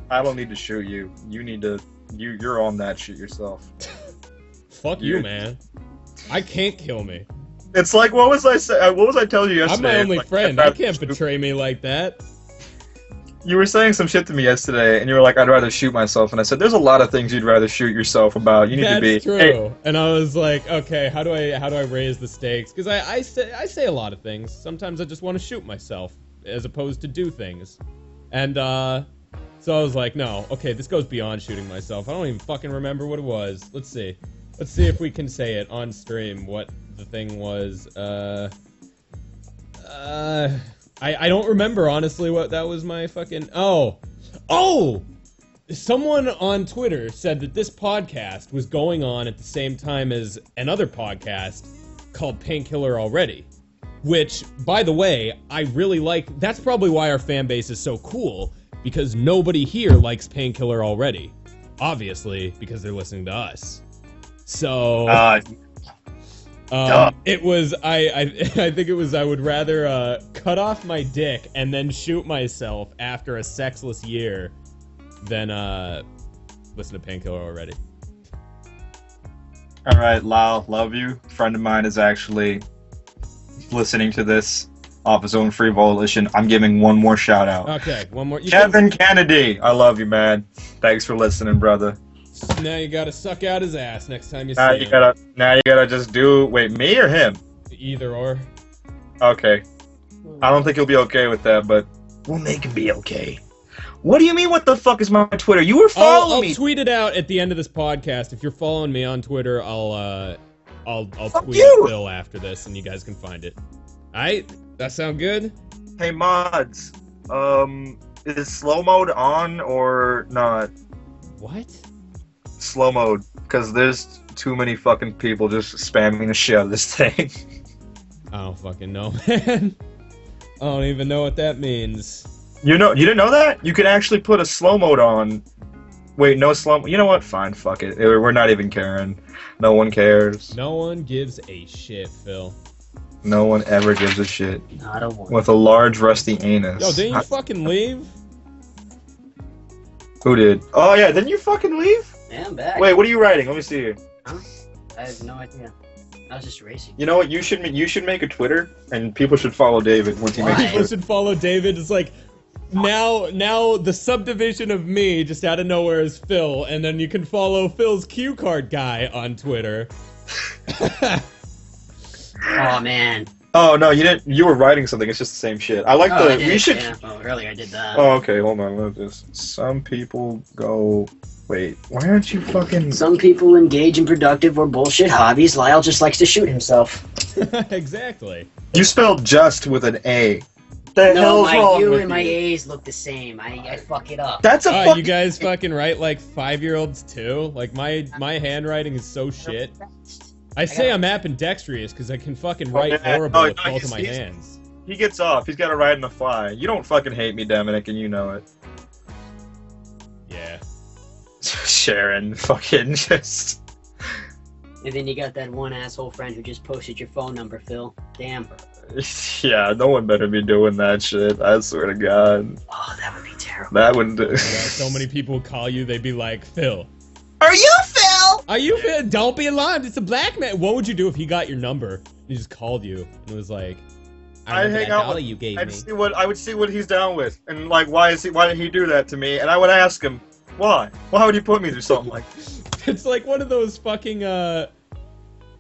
I don't need to shoot you. You need to. You you're on that shit yourself. Fuck you, You- man. I can't kill me. It's like what was I say? What was I telling you yesterday? I'm my only Like, friend. I can't shoot- betray me like that. You were saying some shit to me yesterday, and you were like, "I'd rather shoot myself," and I said, "There's a lot of things you'd rather shoot yourself about. You need That's to be." true. Hey, And I was like, okay, how do I how do I raise the stakes? Because I, I say I say a lot of things. Sometimes I just want to shoot myself as opposed to do things. And uh so I was like, no, okay, this goes beyond shooting myself. I don't even fucking remember what it was. Let's see. Let's see if we can say it on stream what the thing was. Uh uh I, I don't remember honestly what that was my fucking oh oh someone on Twitter said that this podcast was going on at the same time as another podcast called Painkiller Already. Which, by the way, I really like. That's probably why our fan base is so cool, because nobody here likes Painkiller Already. Obviously, because they're listening to us. So. uh, Um, it was I, I I think it was I would rather uh, cut off my dick and then shoot myself after a sexless year than uh, listen to Painkiller already. all right, Lyle, love you. friend of mine is actually listening to this off his own free volition. I'm giving one more shout out. Okay, one more. You can- Kevin Kennedy, I love you, man. Thanks for listening, brother. now you gotta suck out his ass next time you Now see you him. gotta, now you gotta just do. Wait, me or him? Either or. Okay. I don't think he'll be okay with that, but We'll make him be okay. what do you mean? What the fuck is my Twitter? You were I'll, following I'll me. tweet it out at the end of this podcast. If you're following me on Twitter, I'll uh, I'll I'll Fuck tweet you. Phil after this, and you guys can find it. Alright, that sound good? Hey mods, um, is slow mode on or not? What? Slow mode, because there's too many fucking people just spamming the shit out of this thing. I don't fucking know, man. I don't even know what that means. You know, you didn't know that? You can actually put a slow mode on. Wait, no slow. You know what? Fine, fuck it. We're not even caring. No one cares. No one gives a shit, Phil. No one ever gives a shit. Not a one. With a large rusty anus. Yo, didn't you I- fucking leave? Who did? Oh yeah, didn't you fucking leave? Yeah, I'm back. Wait, what are you writing? Let me see here. I have no idea. I was just racing. You know what? You should ma- you should make a Twitter, and people should follow David once he makes a People Twitter. should follow David. It's like now, now the subdivision of me just out of nowhere is Phil, and then you can follow Phil's cue card guy on Twitter. Oh man. Oh no, you didn't. You were writing something. It's just the same shit. I like oh, the. I did. we should. Yeah. Oh, earlier I did that. Oh, okay. Hold on. Let this. Some people go. Wait. Why aren't you fucking? Some people engage in productive or bullshit hobbies. Lyle just likes to shoot himself. exactly. You spelled just with an A. the No, hell's my wrong U with and my you? A's look the same. I, I fuck it up. That's a fucking. you guys fucking write like five year olds too? Like my my handwriting is so shit. I say I'm app ambidextrous because I can fucking oh, write yeah. horrible Oh, with no, both of my hands. He gets off. He's got to ride in the fly. You don't fucking hate me, Dominic, and you know it. Yeah. Sharon, fucking just. And then you got that one asshole friend who just posted your phone number, Phil. Damn. Yeah, no one better be doing that shit. I swear to God, Oh, that would be terrible. that would. Yeah, so many people would call you, they'd be like, Phil. Are you Phil? Are you Phil? Don't be alarmed, it's a black man. What would you do if he got your number and he just called you and was like, I I'd remember hang that out with- you gave I'd me. see what I would see what he's down with, and like, why is he? Why did he do that to me? And I would ask him, why? Why would he put me through something like? It's like one of those fucking uh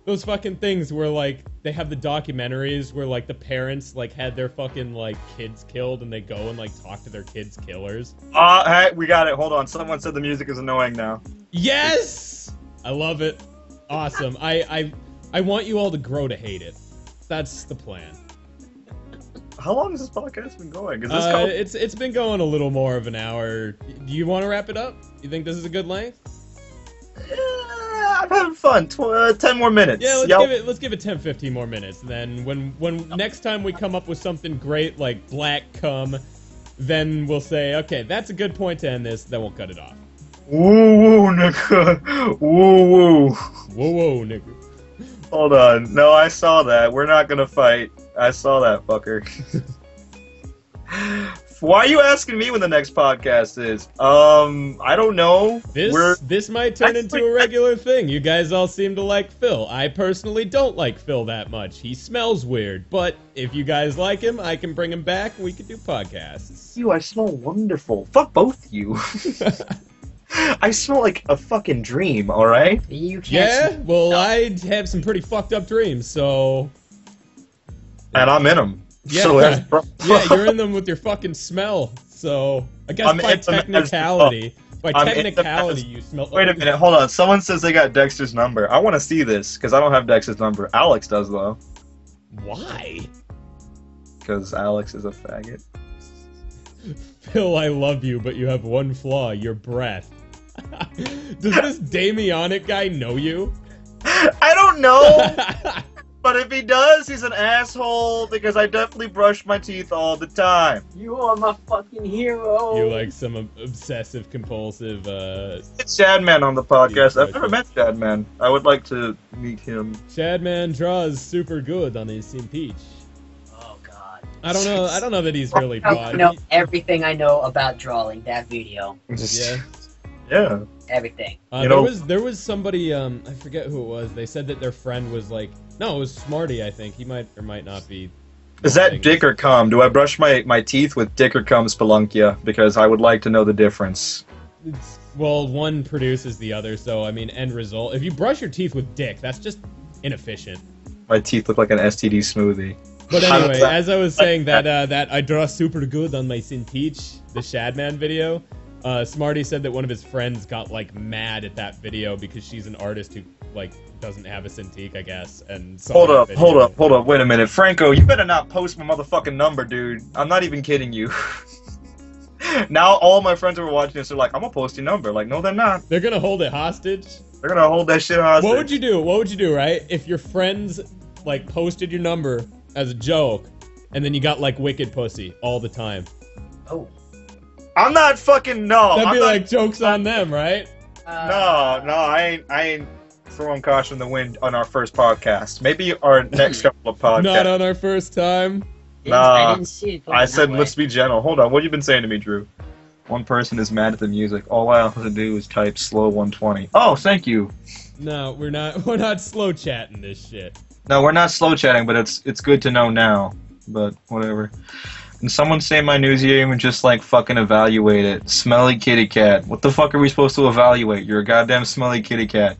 those fucking things where like they have the documentaries where like the parents like had their fucking like kids killed and they go and like talk to their kids killers. Uh, hey, we got it. Hold on. Someone said the music is annoying now. Yes! I love it. Awesome. I I I want you all to grow to hate it. That's the plan. How long has this podcast been going? Is this Uh, called? it's it's been going a little more of an hour. Do you want to wrap it up? You think this is a good length? Yeah, I'm having fun. Tw- uh, Ten more minutes. Yeah, let's Yep. give it let's give it 10 15 more minutes. Then when when next time we come up with something great like black cum, then we'll say, "Okay, that's a good point to end this." Then we'll cut it off. Woo woo, nigga. Woo woo. Whoa, whoa, nigga. Hold on. No, I saw that. We're not gonna fight. I saw that fucker. Why are you asking me when the next podcast is? Um, I don't know. This We're this might turn into a regular thing. You guys all seem to like Phil. I personally don't like Phil that much. He smells weird, but if you guys like him, I can bring him back we can do podcasts. you. I smell wonderful. Fuck both you. I smell like a fucking dream. All right. You can't. yeah, well, I have some pretty fucked up dreams, so And I'm in them. Yeah. So that's yeah, you're in them with your fucking smell. So I guess I'm by in them as technicality, by I'm technicality, you smell. Wait a minute, hold on. Someone says they got Dexter's number. I want to see this because I don't have Dexter's number. Alex does though, Why? because Alex is a faggot. Phil, I love you, but you have one flaw: your breath. Does this Damionic guy know you? I don't know, but if he does, he's an asshole because I definitely brush my teeth all the time. You are my fucking hero. You're like some obsessive compulsive uh It's Shadman on the podcast. I've never met Shadman. I would like to meet him. Shadman draws super good on his Peach. Oh god. I don't know. I don't know that he's really I broad. know everything I know about drawing. That video. Yeah. Yeah. Everything. Uh, You there know- was there was somebody um I forget who it was. They said that their friend was like no, it was Smarty. I think he might or might not be. Is that dick or cum? Do I brush my, my teeth with dick or cum spelunkia? Because I would like to know the difference. It's, well, one produces the other, so I mean, end result. If you brush your teeth with dick, that's just inefficient. My teeth look like an STD smoothie. But anyway, as I was saying that uh, that I draw super good on my Cintiq, the Shadman video. Uh, Smarty said that one of his friends got like mad at that video because she's an artist who like doesn't have a Cintiq, I guess, and Hold up, video. hold up, hold up. Wait a minute, Franco. You better not post my motherfucking number, dude. I'm not even kidding you. now all my friends who are watching this are like, I'm gonna post your number. Like, no, they're not. They're gonna hold it hostage. They're gonna hold that shit hostage. What would you do? What would you do, right? If your friends like posted your number as a joke, and then you got like wicked pussy all the time. Oh. I'm not fucking no. That'd I'm be not- like jokes on them, right? Uh, no, no. I ain't. I ain't throwing caution in the wind on our first podcast. Maybe our next couple of podcasts. Not on our first time. didn't- I Nah. didn't see it. I said that let's be gentle. Hold on. What have you been saying to me, Drew? One person is mad at the music. All I have to do is type slow 120. Oh, thank you. No, we're not. We're not slow chatting this shit. No, we're not slow chatting, but it's it's good to know now. But whatever. And someone say my news game and just like fucking evaluate it. Smelly kitty cat. What the fuck are we supposed to evaluate? You're a goddamn smelly kitty cat.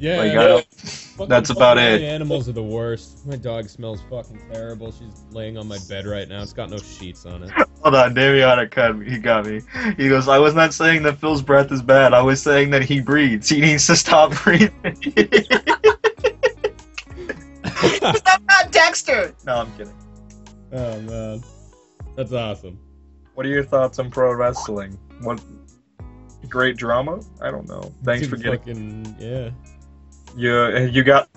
Yeah, Like, I don't- fucking- that's about it. Animals are the worst. My dog smells fucking terrible. She's laying on my bed right now. It's got no sheets on it. Hold on, Daviana cut me. He got me. He goes, I was not saying that Phil's breath is bad. I was saying that he breathes. He needs to stop breathing. I'm not Dexter. no, I'm kidding. oh man. That's awesome. What are your thoughts on pro wrestling? What great drama? I don't know. Thanks Dude, for getting fucking yeah. You. You got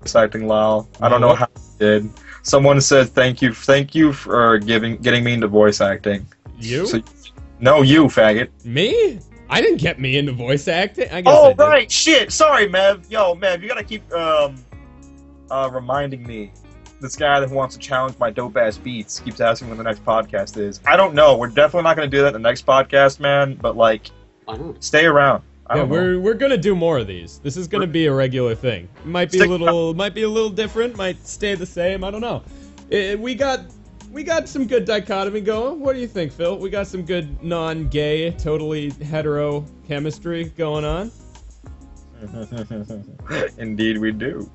voice acting, Lyle. I don't know how you did. Someone said thank you, thank you for giving getting me into voice acting. You? So- No, you faggot. me? I didn't get me into voice acting. I guess Oh did. right, shit. Sorry, Mev. Yo, Mev, you gotta keep um uh reminding me. This guy that wants to challenge my dope ass beats keeps asking when the next podcast is. I don't know. We're definitely not gonna do that in the next podcast, man. But like, stay around. Yeah, know. we're we're gonna do more of these. This is gonna be a regular thing. Might be a little, might be a little different. Might stay the same. I don't know. Eh, we got we got some good dichotomy going. What do you think, Phil? We got some good non-gay, totally hetero chemistry going on. Indeed, we do.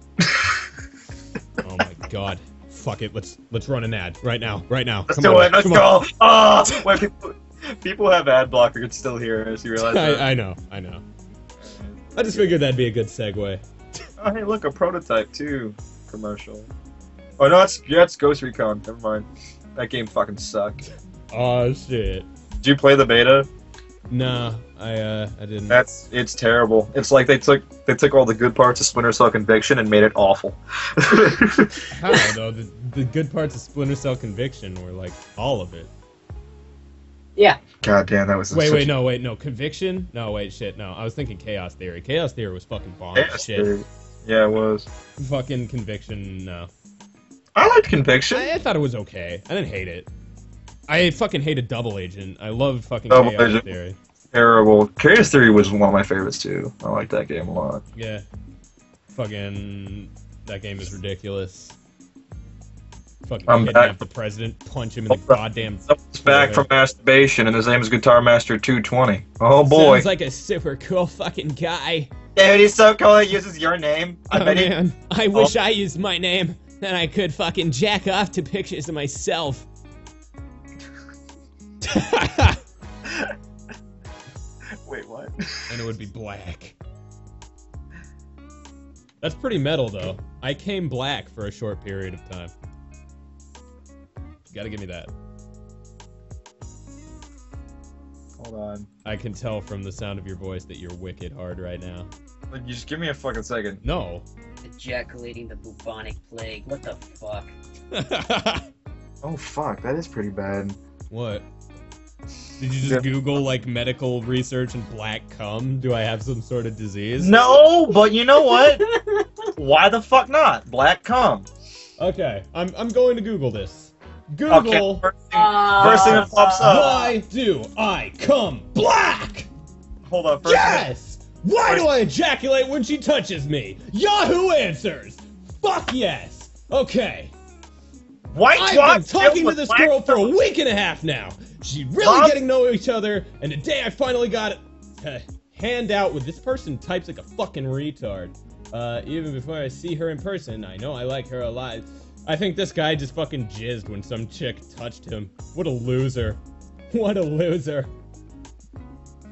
Oh my god. Fuck it. Let's let's run an ad right now. Right now. Let's Come do on. it. Let's Come go. on. people, have ad blocker. It's still here. As you realize. that? I, I know. I know. I just figured that'd be a good segue. Oh, hey, look, a prototype too. Commercial. Oh no, that's yeah, it's Ghost Recon. Never mind. That game fucking sucked. Oh shit. Did you play the beta? Nah, I uh I didn't. That's it's terrible. It's like they took they took all the good parts of Splinter Cell Conviction and made it awful. How though? The, the good parts of Splinter Cell Conviction were like all of it. Yeah. God damn, that was Wait, wait, no, wait, no. Conviction? No, wait, shit, no. I was thinking Chaos Theory. Chaos Theory was fucking bomb. Yeah, shit. Yeah, it was. Fucking Conviction, no. I liked Conviction. I, I thought it was okay. I didn't hate it. I fucking hated Double Agent. I love fucking Double Chaos Agent. Theory. Terrible. Chaos Theory was one of my favorites too. I like that game a lot. Yeah. Fucking. That game is ridiculous. Fucking I'm kidnap back. the president, punch him in the goddamn. Someone's back from masturbation, and his name is Guitar Master 220. Oh boy. Sounds like a super cool fucking guy. Dude, he's so cool. He uses your name. oh man, I Oh. wish I used my name. Then I could fucking jack off to pictures of myself. Wait, what? And it would be black. That's pretty metal though. I came black for a short period of time. You gotta give me that. Hold on. I can tell from the sound of your voice that you're wicked hard right now. You just give me a fucking second. No. Ejaculating the bubonic plague. What the fuck? Oh fuck, that is pretty bad. what? Did you just Yeah. Google like medical research and black cum? Do I have some sort of disease? No, but you know what? Why the fuck not? Black cum. Okay, I'm I'm going to Google this. Google. Okay. First thing, first thing that pops up. Why do I come black? Hold on. First thing that- Yes! Why do I ejaculate when she touches me? Yahoo answers! Fuck yes! Okay. White I've been talking to this girl for a week and a half now. She's really Mom? getting to know each other, and today I finally got it to hand out with this person types like a fucking retard. Uh, even before I see her in person, I know I like her a lot. I think this guy just fucking jizzed when some chick touched him. What a loser. What a loser.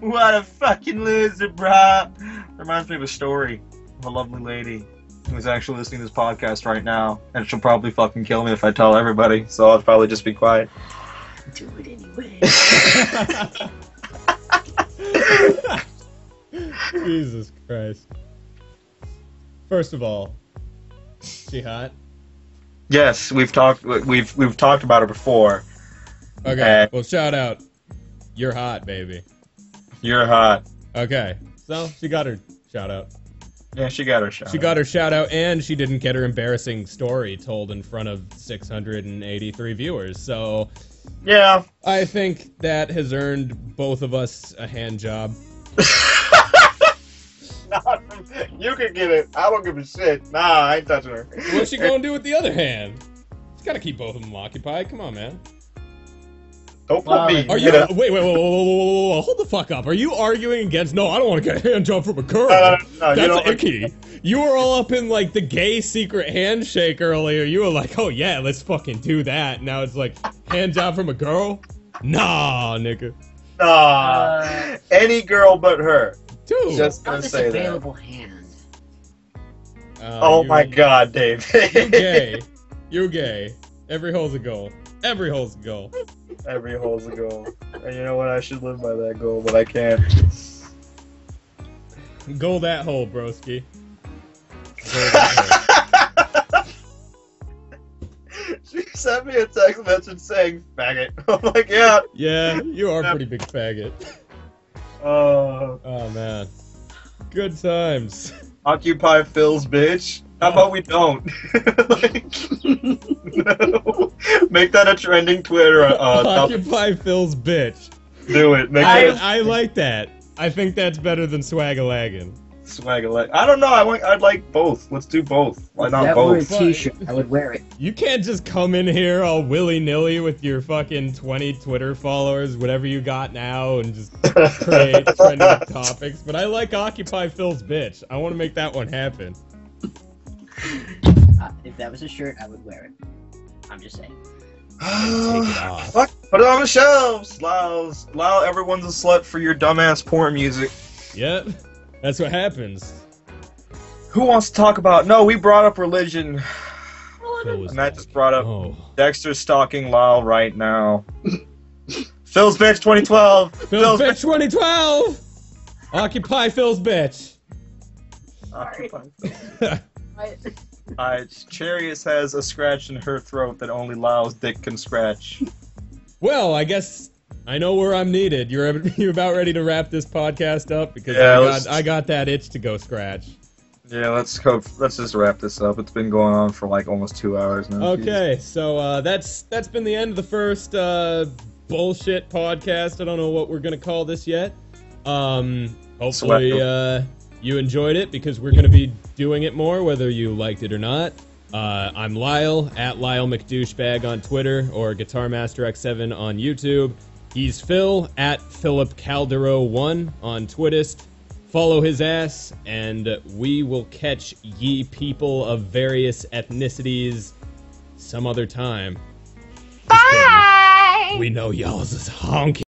What a fucking loser, bruh. Reminds me of a story of a lovely lady who's actually listening to this podcast right now, and she'll probably fucking kill me if I tell everybody. So I'll probably just be quiet. Do it anyway. Jesus Christ. First of all, she hot? Yes, we've talked. We've we've talked about it before. Okay, Uh, well, shout out. You're hot, baby. You're hot. Okay, so she got her shout out. Yeah, she got her shot. She got her shout out, and she didn't get her embarrassing story told in front of 683 viewers. So Yeah. I think that has earned both of us a hand job. Not you can get it. I don't give a shit. Nah, I ain't touching her. What's she gonna do with the other hand? She's gotta keep both of them occupied. Come on, man. Don't put Wow. me. Are you? Wait, wait, wait, wait, wait, wait, wait, hold the fuck up. Are you arguing against? No, I don't want to get a hand job from a girl. Uh, no, you That's don't- icky. You were all up in like the gay secret handshake earlier. You were like, oh yeah, let's fucking do that. Now it's like hand job from a girl. Nah, nigga. Nah. Uh, Any girl but her. Dude. Just on gonna this say that. available hand. Uh, Oh my god, Dave. You gay. You're gay. Every hole's a goal. Every hole's a goal. Every hole's a goal. And you know what? I should live by that goal, but I can't. Go that hole, broski. Go that hole. she sent me a text message saying faggot. I'm like, yeah. Yeah, you are a pretty big faggot. Oh. Oh man, good times. Occupy Phil's bitch. How about we don't? like, no. Make that a trending Twitter. Uh, topic. Occupy Phil's bitch. Do it. Make I, that I like that. I think that's better than swagalaggin. A swag. Like, I don't know. I want. I'd like both. Let's do both. Why not that were a both? t-shirt, I would wear it. You can't just come in here all willy nilly with your fucking 20 Twitter followers, whatever you got now, and just create trending topics. But I like Occupy Phil's bitch. I want to make that one happen. Uh, if that was a shirt, I would wear it. I'm just saying. Take it. Fuck, put it on the shelves. Allow, allow everyone's a slut for your dumbass porn music. Yep, that's what happens. Who wants to talk about? No, we brought up religion. Phil was And that just brought up Oh. Dexter's stalking Lyle right now. Phil's bitch 2012. Phil's bitch 2012! Occupy Phil's bitch. Uh, Charius has a scratch in her throat that only Lyle's dick can scratch. Well, I guess I know where I'm needed. You're you about ready to wrap this podcast up because Yeah, I got I got that itch to go scratch. Yeah, let's go. Let's just wrap this up. It's been going on for like almost two hours now. Okay, so uh, that's that's been the end of the first uh, bullshit podcast. I don't know what we're gonna call this yet. Um, hopefully uh, you enjoyed it because we're gonna be doing it more, whether you liked it or not. Uh, I'm Lyle at Lyle McDouchebag on Twitter or Guitar Master X7 on YouTube. He's Phil at Philip Caldero1 on Twittist. Follow his ass, and we will catch ye people of various ethnicities some other time. Bye! We know y'all's is honky.